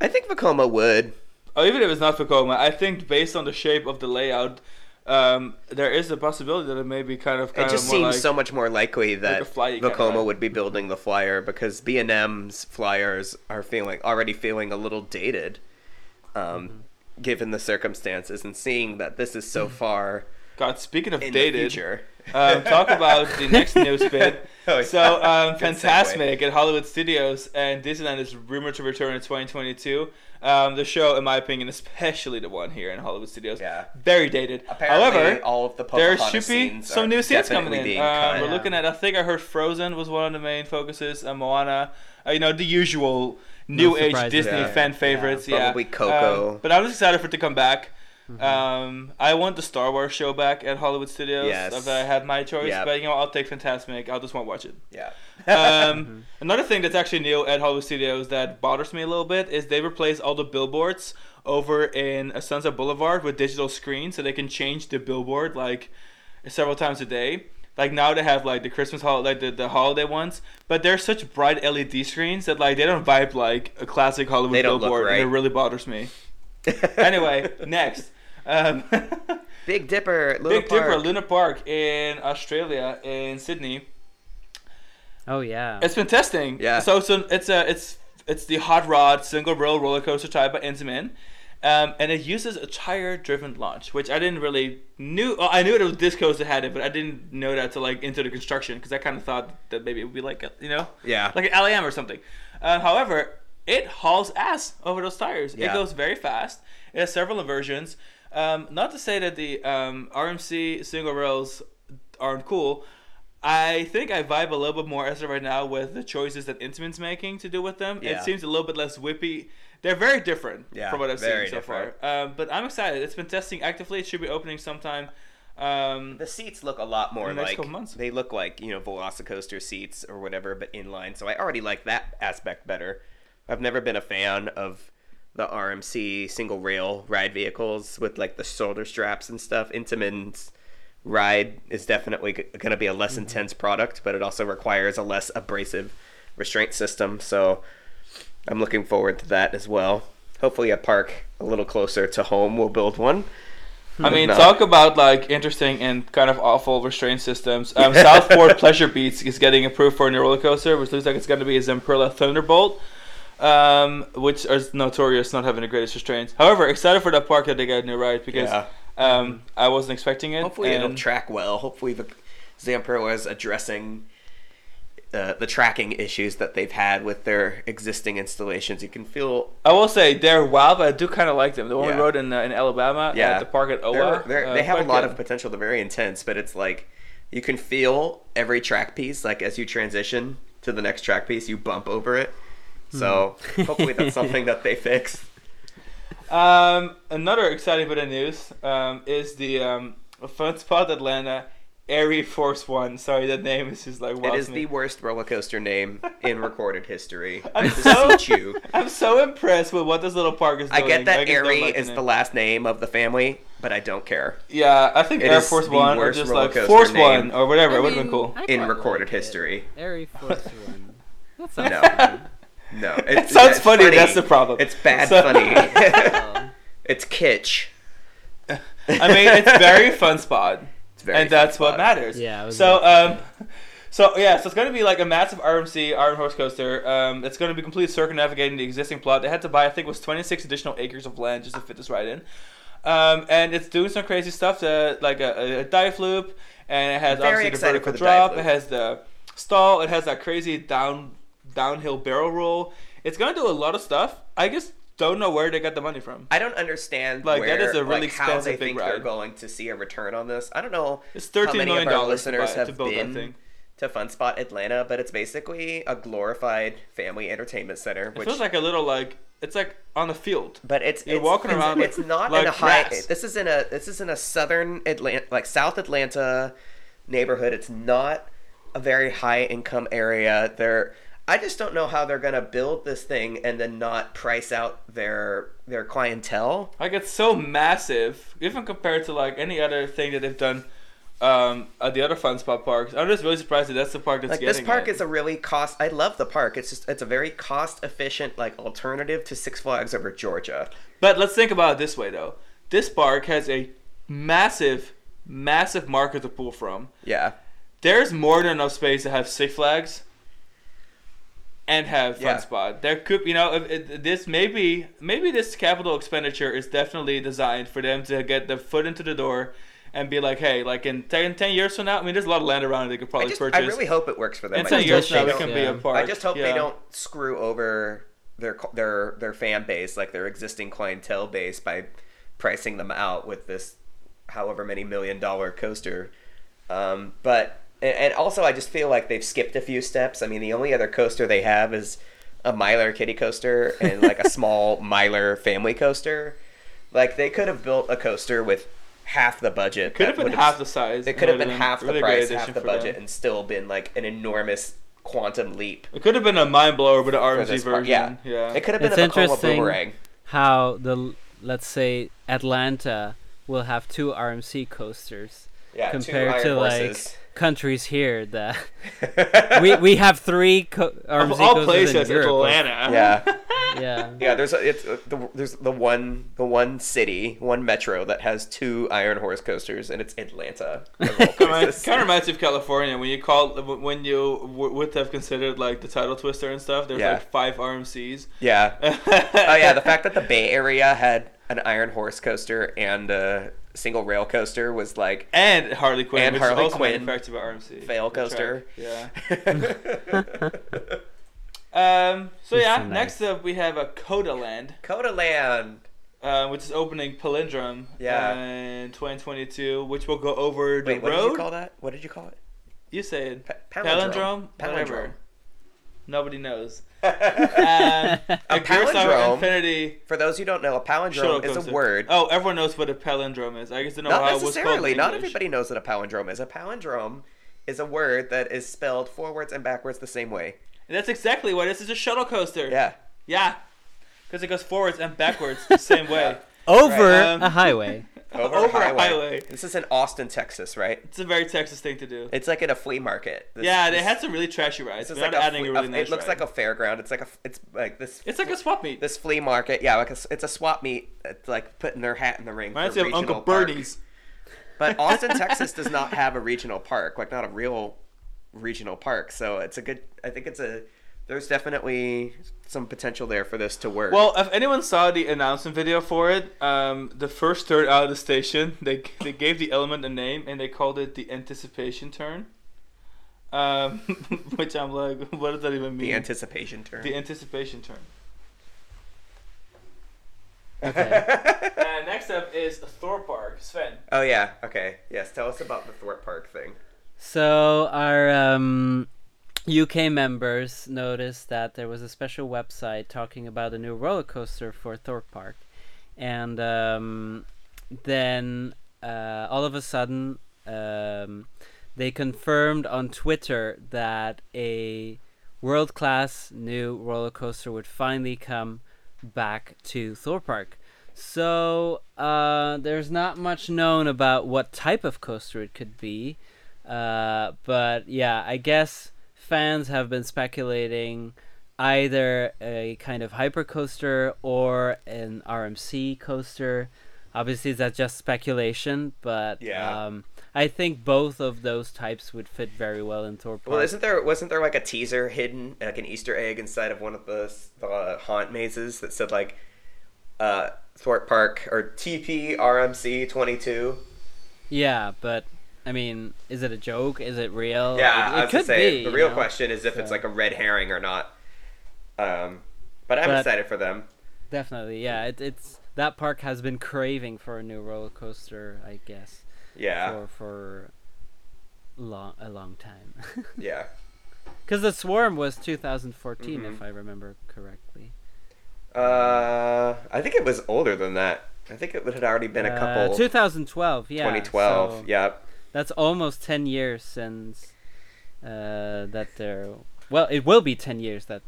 I think Vekoma would. Oh, even if it's not Vekoma, I think based on the shape of the layout, um, there is a possibility that it may be kind of. Kind It just seems like, so much more likely that flighty Vekoma would be building the flyer because B and M's flyers are feeling already feeling a little dated, um, Mm-hmm. given the circumstances, and seeing that this is so far God, speaking of dated, um, talk about the next news bit. Oh, So, um, Fantasmic at Hollywood Studios and Disneyland is rumored to return in 2022. Um, the show, in my opinion, especially the one here in Hollywood Studios, Yeah. very dated. Apparently, However, all of the there should be some new scenes coming in. being Um, we're looking at. I think I heard Frozen was one of the main focuses. Uh, Moana, uh, you know, the usual new age Disney there. fan favorites. Yeah, Probably Coco. Um, but I'm just excited for it to come back. Mm-hmm. Um, I want the Star Wars show back at Hollywood Studios. Yes. If I had my choice, Yep. but you know, I'll take Fantasmic. I'll just want to watch it. yeah. Um, Another thing that's actually new at Hollywood Studios that bothers me a little bit is they replace all the billboards over in Sunset Boulevard with digital screens, so they can change the billboard like several times a day. Like now they have like the Christmas hol- like the, the holiday ones, but they're such bright LED screens that like they don't vibe like a classic Hollywood billboard, and it really bothers me. anyway, next. Um, Big Dipper, Luna Big Dipper Park. Luna Park in Australia in Sydney. Oh yeah. It's been testing. Yeah. So it's a, it's a it's it's the hot rod single rail roller coaster type by Intamin. Um, and it uses a tire driven launch, which I didn't really knew. oh, I knew it was this coaster had it, but I didn't know that to like into the construction because I kind of thought that maybe it would be like a, you know Yeah. like an LAM or something. Uh, however, it hauls ass over those tires. It goes very fast. It has several inversions. Um, not to say that the um, RMC single rails aren't cool. I think I vibe a little bit more as of right now with the choices that Intamin's making to do with them. Yeah. It seems a little bit less whippy. They're very different Yeah, from what I've seen so different. far. Um, but I'm excited. It's been testing actively. It should be opening sometime. Um, The seats look a lot more In the next like couple months. they look like you know Velocicoaster seats or whatever, but inline. So I already like that aspect better. I've never been a fan of the RMC single rail ride vehicles with like the shoulder straps and stuff. Intamin's ride is definitely going to be a less Mm-hmm. intense product, but it also requires a less abrasive restraint system. So I'm looking forward to that as well. Hopefully, a park a little closer to home will build one. I mean, No. talk about like interesting and kind of awful restraint systems. Um, Southport Pleasure Beats is getting approved for a new roller coaster, which looks like it's going to be a Zamperla Thunderbolt, um, which is notorious not having the greatest restraints. However, excited for that park that they got a new ride because Yeah. um, I wasn't expecting it. Hopefully it'll track well. Hopefully the Zampro is addressing uh, the tracking issues that they've had with their existing installations. You can feel I will say they're wild, but I do kind of like them. The one Yeah. we rode in uh, in Alabama Yeah. at the park at they're, Owa. they're, uh, they have a lot good. of potential. They're very intense, but it's like you can feel every track piece. Like as you transition to the next track piece, you bump over it. So Hmm. hopefully that's something that they fix. Um, another exciting bit of news um, is the um, Fun Spot Atlanta ArieForce One. Sorry, that name is just like It wow is to the worst roller coaster name in recorded history. I'm so- you. I'm so impressed with what this little park is Doing. I get that just don't Arie like is name. the last name of the family, but I don't care. Yeah, I think It Air Force One or just like Force. One or whatever. I it would have been cool. In recorded like history. ArieForce One. That sounds No. Fun. No, It sounds funny, that's the problem. It's bad So- funny. It's kitsch. I mean, it's very fun spot, It's very and that's fun what matters. Yeah, I was So, about um, so yeah, so it's going to be like a massive RMC Iron Horse coaster. Um, it's going to be completely circumnavigating the existing plot. They had to buy, I think, it was 26 additional acres of land just to fit this right in. Um, and it's doing some crazy stuff, to, like a, a dive loop, and it has Very obviously the vertical for the dive drop. loop. It has the stall. It has that crazy down downhill barrel roll. It's going to do a lot of stuff. I just don't know where they got the money from. I don't understand Like, where, that is a really like, how they expensive think they're going to see a return on this. I don't know It's how many million of our dollars to, listeners buy, to have build that been thing. to Fun Spot Atlanta, but it's basically a glorified family entertainment center. It feels like a little like it's like on the field. but it's You're it's, walking it's, around It's not like in a high. grass. This is in a this is in a southern Atlanta, like South Atlanta neighborhood. It's not a very high income area. They're I just don't know how they're gonna build this thing and then not price out their their clientele. Like it's so massive, even compared to like any other thing that they've done um, at the other fun spot parks. I'm just really surprised that that's the park that's Like this park it. is a really cost. I love the park. It's just it's a very cost efficient like alternative to Six Flags over Georgia. But let's think about it this way though. This park has a massive, massive market to pull from. Yeah, There's more than enough space to have Six Flags and have Fun Yeah. Spot. There could, you know, this maybe maybe this capital expenditure is definitely designed for them to get the foot into the door and be like, hey, like in 10, 10 years from now, I mean, there's a lot of land around they could I probably just purchase. I really hope it works for them. in I 10 just years from now, they it don't- can be a yeah. park. I just hope Yeah. they don't screw over their their their fan base, like their existing clientele base, by pricing them out with this however many million dollar coaster. Um, but and, and also, I just feel like they've skipped a few steps. I mean, the only other coaster they have is a Miler kiddie coaster and like a small Miler family coaster. Like they could have built a coaster with half the budget. It Could have been half the size. It could have would've been half the really great price, addition half the for them. budget, and still been like an enormous quantum leap. It could have been a mind blower with an for RMC version. part. Yeah, yeah. It could have been It's a Vekoma interesting. boomerang. How the let's say Atlanta will have two RMC coasters Yeah, compared iron to horses. like countries here that we we have three co- RMC of all places, in Europe. Atlanta. yeah, Yeah. yeah. There's a, it's uh, the, there's the one the one city one metro that has two iron horse coasters, and it's Atlanta. of all Kind of reminds me of California when you call when you w- would have considered like the title twister and stuff. There's Yeah. like five RMCs. yeah. Oh yeah, the fact that the Bay Area had an iron horse coaster and a single rail coaster was like and Harley Quinn, And which Harley is also Quinn. manufactured by RMC. Fail coaster. Yeah. Um. So yeah, So nice. next up we have a Coda Land, Coda Land. uh, which is opening Palindrome. Yeah. In 2022, which will go over the Wait, what road. did you call that? What did you call it? You said it. Pa- Palindrome. Palindrome. Whatever. Nobody knows. a Um, a palindrome. Infinity For those who don't know, a palindrome is a coaster. word. Oh, everyone knows what a palindrome is. I guess they know Not how it was called. necessarily. Not everybody knows what a palindrome is. A palindrome is a word that is spelled forwards and backwards the same way. And that's exactly what it is. It's a shuttle coaster. Yeah. Yeah. Because it goes forwards and backwards the same way. Over Right, um, a highway. Over, Over a a highway. highway. This is in Austin, Texas, right? It's a very Texas thing to do. It's like at a flea market. This- yeah, they had some really trashy rides. This like a, adding flea- a really a- nice It looks ride. like a fairground. It's like a. It's like this. It's like a swap meet. this flea market. Yeah, like a, it's a swap meet. It's like putting their hat in the ring. Reminds for me of Uncle park. Bernie's. But Austin, Texas does not have a regional park, like not a real regional park. So it's a good. I think it's a. There's definitely some potential there for this to work. Well, if anyone saw the announcement video for it, um, the first turn out of the station, they they gave the element a name and they called it the anticipation turn. Um, which I'm like, what does that even mean? the anticipation turn. The anticipation turn. Okay. Uh, next up is Thorpe Park. Sven. oh yeah. Okay. Yes. Tell us about the Thorpe Park thing. So our um, UK members noticed that there was a special website talking about a new roller coaster for Thorpe Park, and um, then uh, all of a sudden um, they confirmed on Twitter that a world-class new roller coaster would finally come back to Thorpe Park. So uh, there's not much known about what type of coaster it could be. Uh, but yeah, I guess fans have been speculating either a kind of hyper coaster or an RMC coaster. Obviously, that's just speculation, but Yeah. um, I think both of those types would fit very well in Thorpe Park. Well, isn't there wasn't there like a teaser hidden, like an Easter egg inside of one of the the haunt mazes that said like uh, Thorpe Park or TP RMC twenty two? yeah, but I mean, is it a joke? Is it real? Yeah, it, I was could say be. the real know? question is if it's like a red herring or not. Um, but I'm But- excited for them. Definitely, yeah. It, it's that park has been craving for a new roller coaster, I guess, Yeah, for for long a long time. yeah. Because the Swarm was 2014, Mhm. if I remember correctly. Uh, I think it was older than that. I think it had already been a Uh, couple. 2012, yeah. 2012. so Yep. That's almost 10 years since uh, that there. Well, it will be ten years that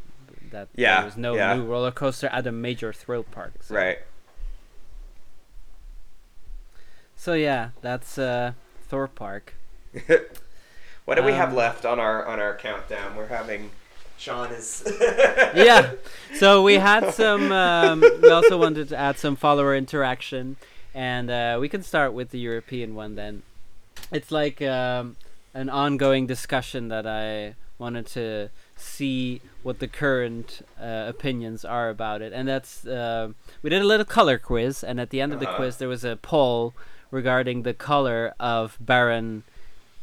that Yeah, there was no yeah. new roller coaster at a major thrill park. So. Right. So yeah, that's uh, Thorpe Park. what do we have Um, left on our on our countdown? We're having Sean is yeah. So we had some. Um, we also wanted to add some follower interaction, and uh, we can start with the European one then. It's like um, an ongoing discussion that I wanted to see what the current uh, opinions are about it, and that's uh, we did a little color quiz, and at the end of the Uh-huh. quiz there was a poll regarding the color of Baron.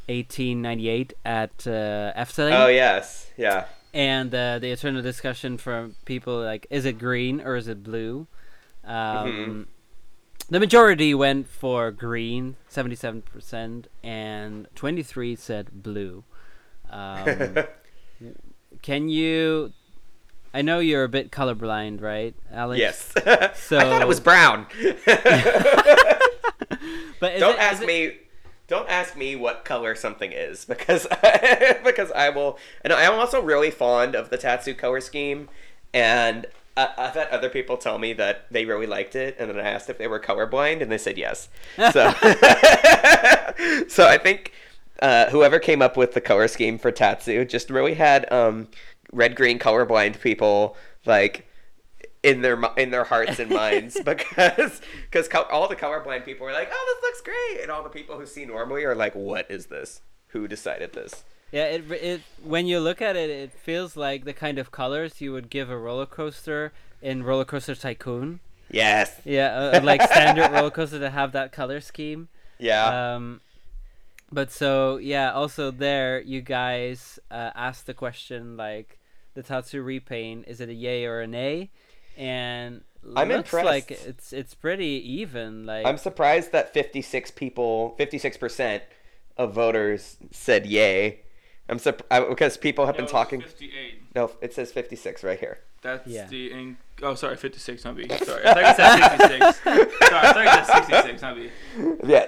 1898 at uh, Efteling Oh yes. Yeah. and uh, the eternal discussion from people like is it green or is it blue um, Mhm. The majority went for green 77% and 23 said blue um, can you i know you're a bit colorblind right alex Yes. So- I thought it was brown. but is don't it- ask it- me don't ask me what color something is because because I will and I'm also really fond of the Tatsu color scheme and I, I've had other people tell me that they really liked it and then I asked if they were colorblind and they said yes so so I think uh, whoever came up with the color scheme for Tatsu just really had um, red green colorblind people like in their in their hearts and minds because because all the colorblind people were like, "Oh, this looks great," and all the people who see normally are like, "What is this? Who decided this?" Yeah, it it when you look at it, it feels like the kind of colors you would give a roller coaster in Roller Coaster Tycoon. Yes. Yeah, uh, like standard roller coaster to have that color scheme. Yeah. Um, but so yeah, also there you guys uh, asked the question like the Tatsu repaint is it a yay or a nay? And I'm looks like it's it's pretty even. Like I'm surprised that 56 people, 56 percent of voters said yay. I'm surprised because people have been talking. 58. No, it says 56 right here. That's Yeah. the. In- oh, sorry, 56, not B. Sorry. I thought you said 66. sorry, I thought you said 66, not B. Yeah.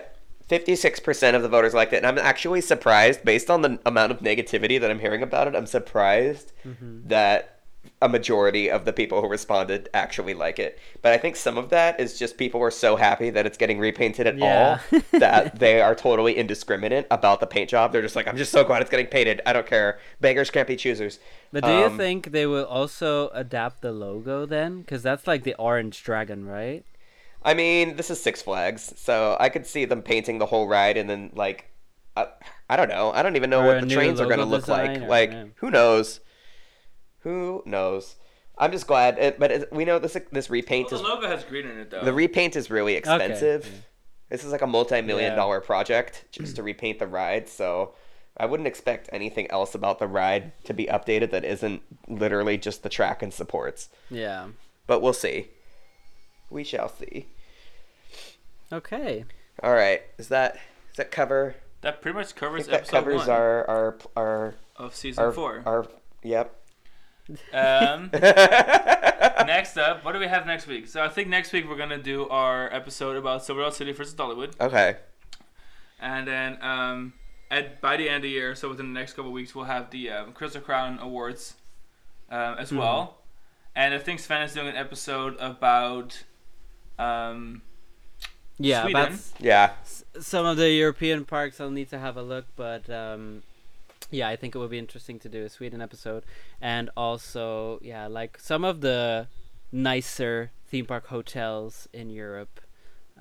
56% of the voters liked it. And I'm actually surprised, based on the amount of negativity that I'm hearing about it, I'm surprised mm-hmm. that a majority of the people who responded actually like it. But I think some of that is just people were so happy that it's getting repainted at Yeah. all that they are totally indiscriminate about the paint job. They're just like, I'm just so glad it's getting painted. I don't care. Beggars can't be choosers. But do you Um, think they will also adapt the logo then? Because that's like the orange dragon, right? I mean, this is Six Flags, so I could see them painting the whole ride and then like, I, I don't know. I don't even know Or what the trains are going to look like. or- Like, yeah. who knows? Who knows? I'm just glad, it, but it, we know this this repaint Well, is the logo has green in it, though. the repaint is really expensive. yeah. This is like a multi-million Yeah. dollar project just to repaint the ride, so I wouldn't expect anything else about the ride to be updated that isn't literally just the track and supports. Yeah. But we'll see. We shall see. Okay. All right, is that does that cover? that pretty much I covers think that episode covers one our our our of season our, four. our yep. Um, next up, what do we have next week? So I think next week we're gonna do our episode about Silver City versus Dollywood, okay. and then um, at by the end of the year, so within the next couple of weeks, we'll have the um, Crystal Crown Awards um, as Mm-hmm. well. And I think Sven is doing an episode about um, Yeah, Sweden. that's Yeah. s- some of the European parks. I'll need to have a look, but um, yeah, I think it would be interesting to do a Sweden episode, and also yeah, like some of the nicer theme park hotels in Europe.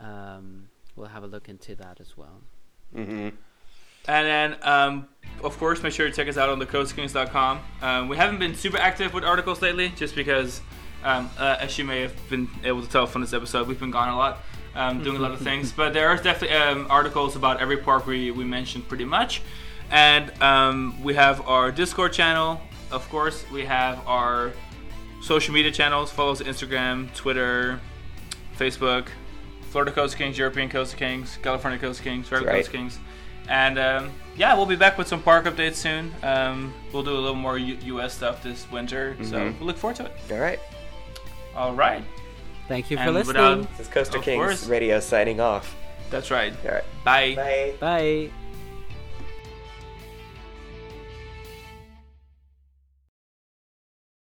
Um, we'll have a look into that as well. hmm And then, um, of course, make sure to check us out on thecoastkings.com. Um, we haven't been super active with articles lately, just because, um, uh, as you may have been able to tell from this episode, we've been gone a lot, um, doing a lot of things. But there are definitely um, articles about every park we, we mentioned pretty much. And um, we have our Discord channel, of course. We have our social media channels. Follow us on Instagram, Twitter, Facebook, Florida Coast Kings, European Coast Kings, California Coast Kings, Regular Right. Coast Kings. And um, yeah, we'll be back with some park updates soon. Um, we'll do a little more U- U.S. stuff this winter, so Mhm. we look forward to it. All right. All right, Thank you for And listening. without- This is Coaster Of Kings course. Radio signing off. that's right. All right. Bye. Bye. Bye.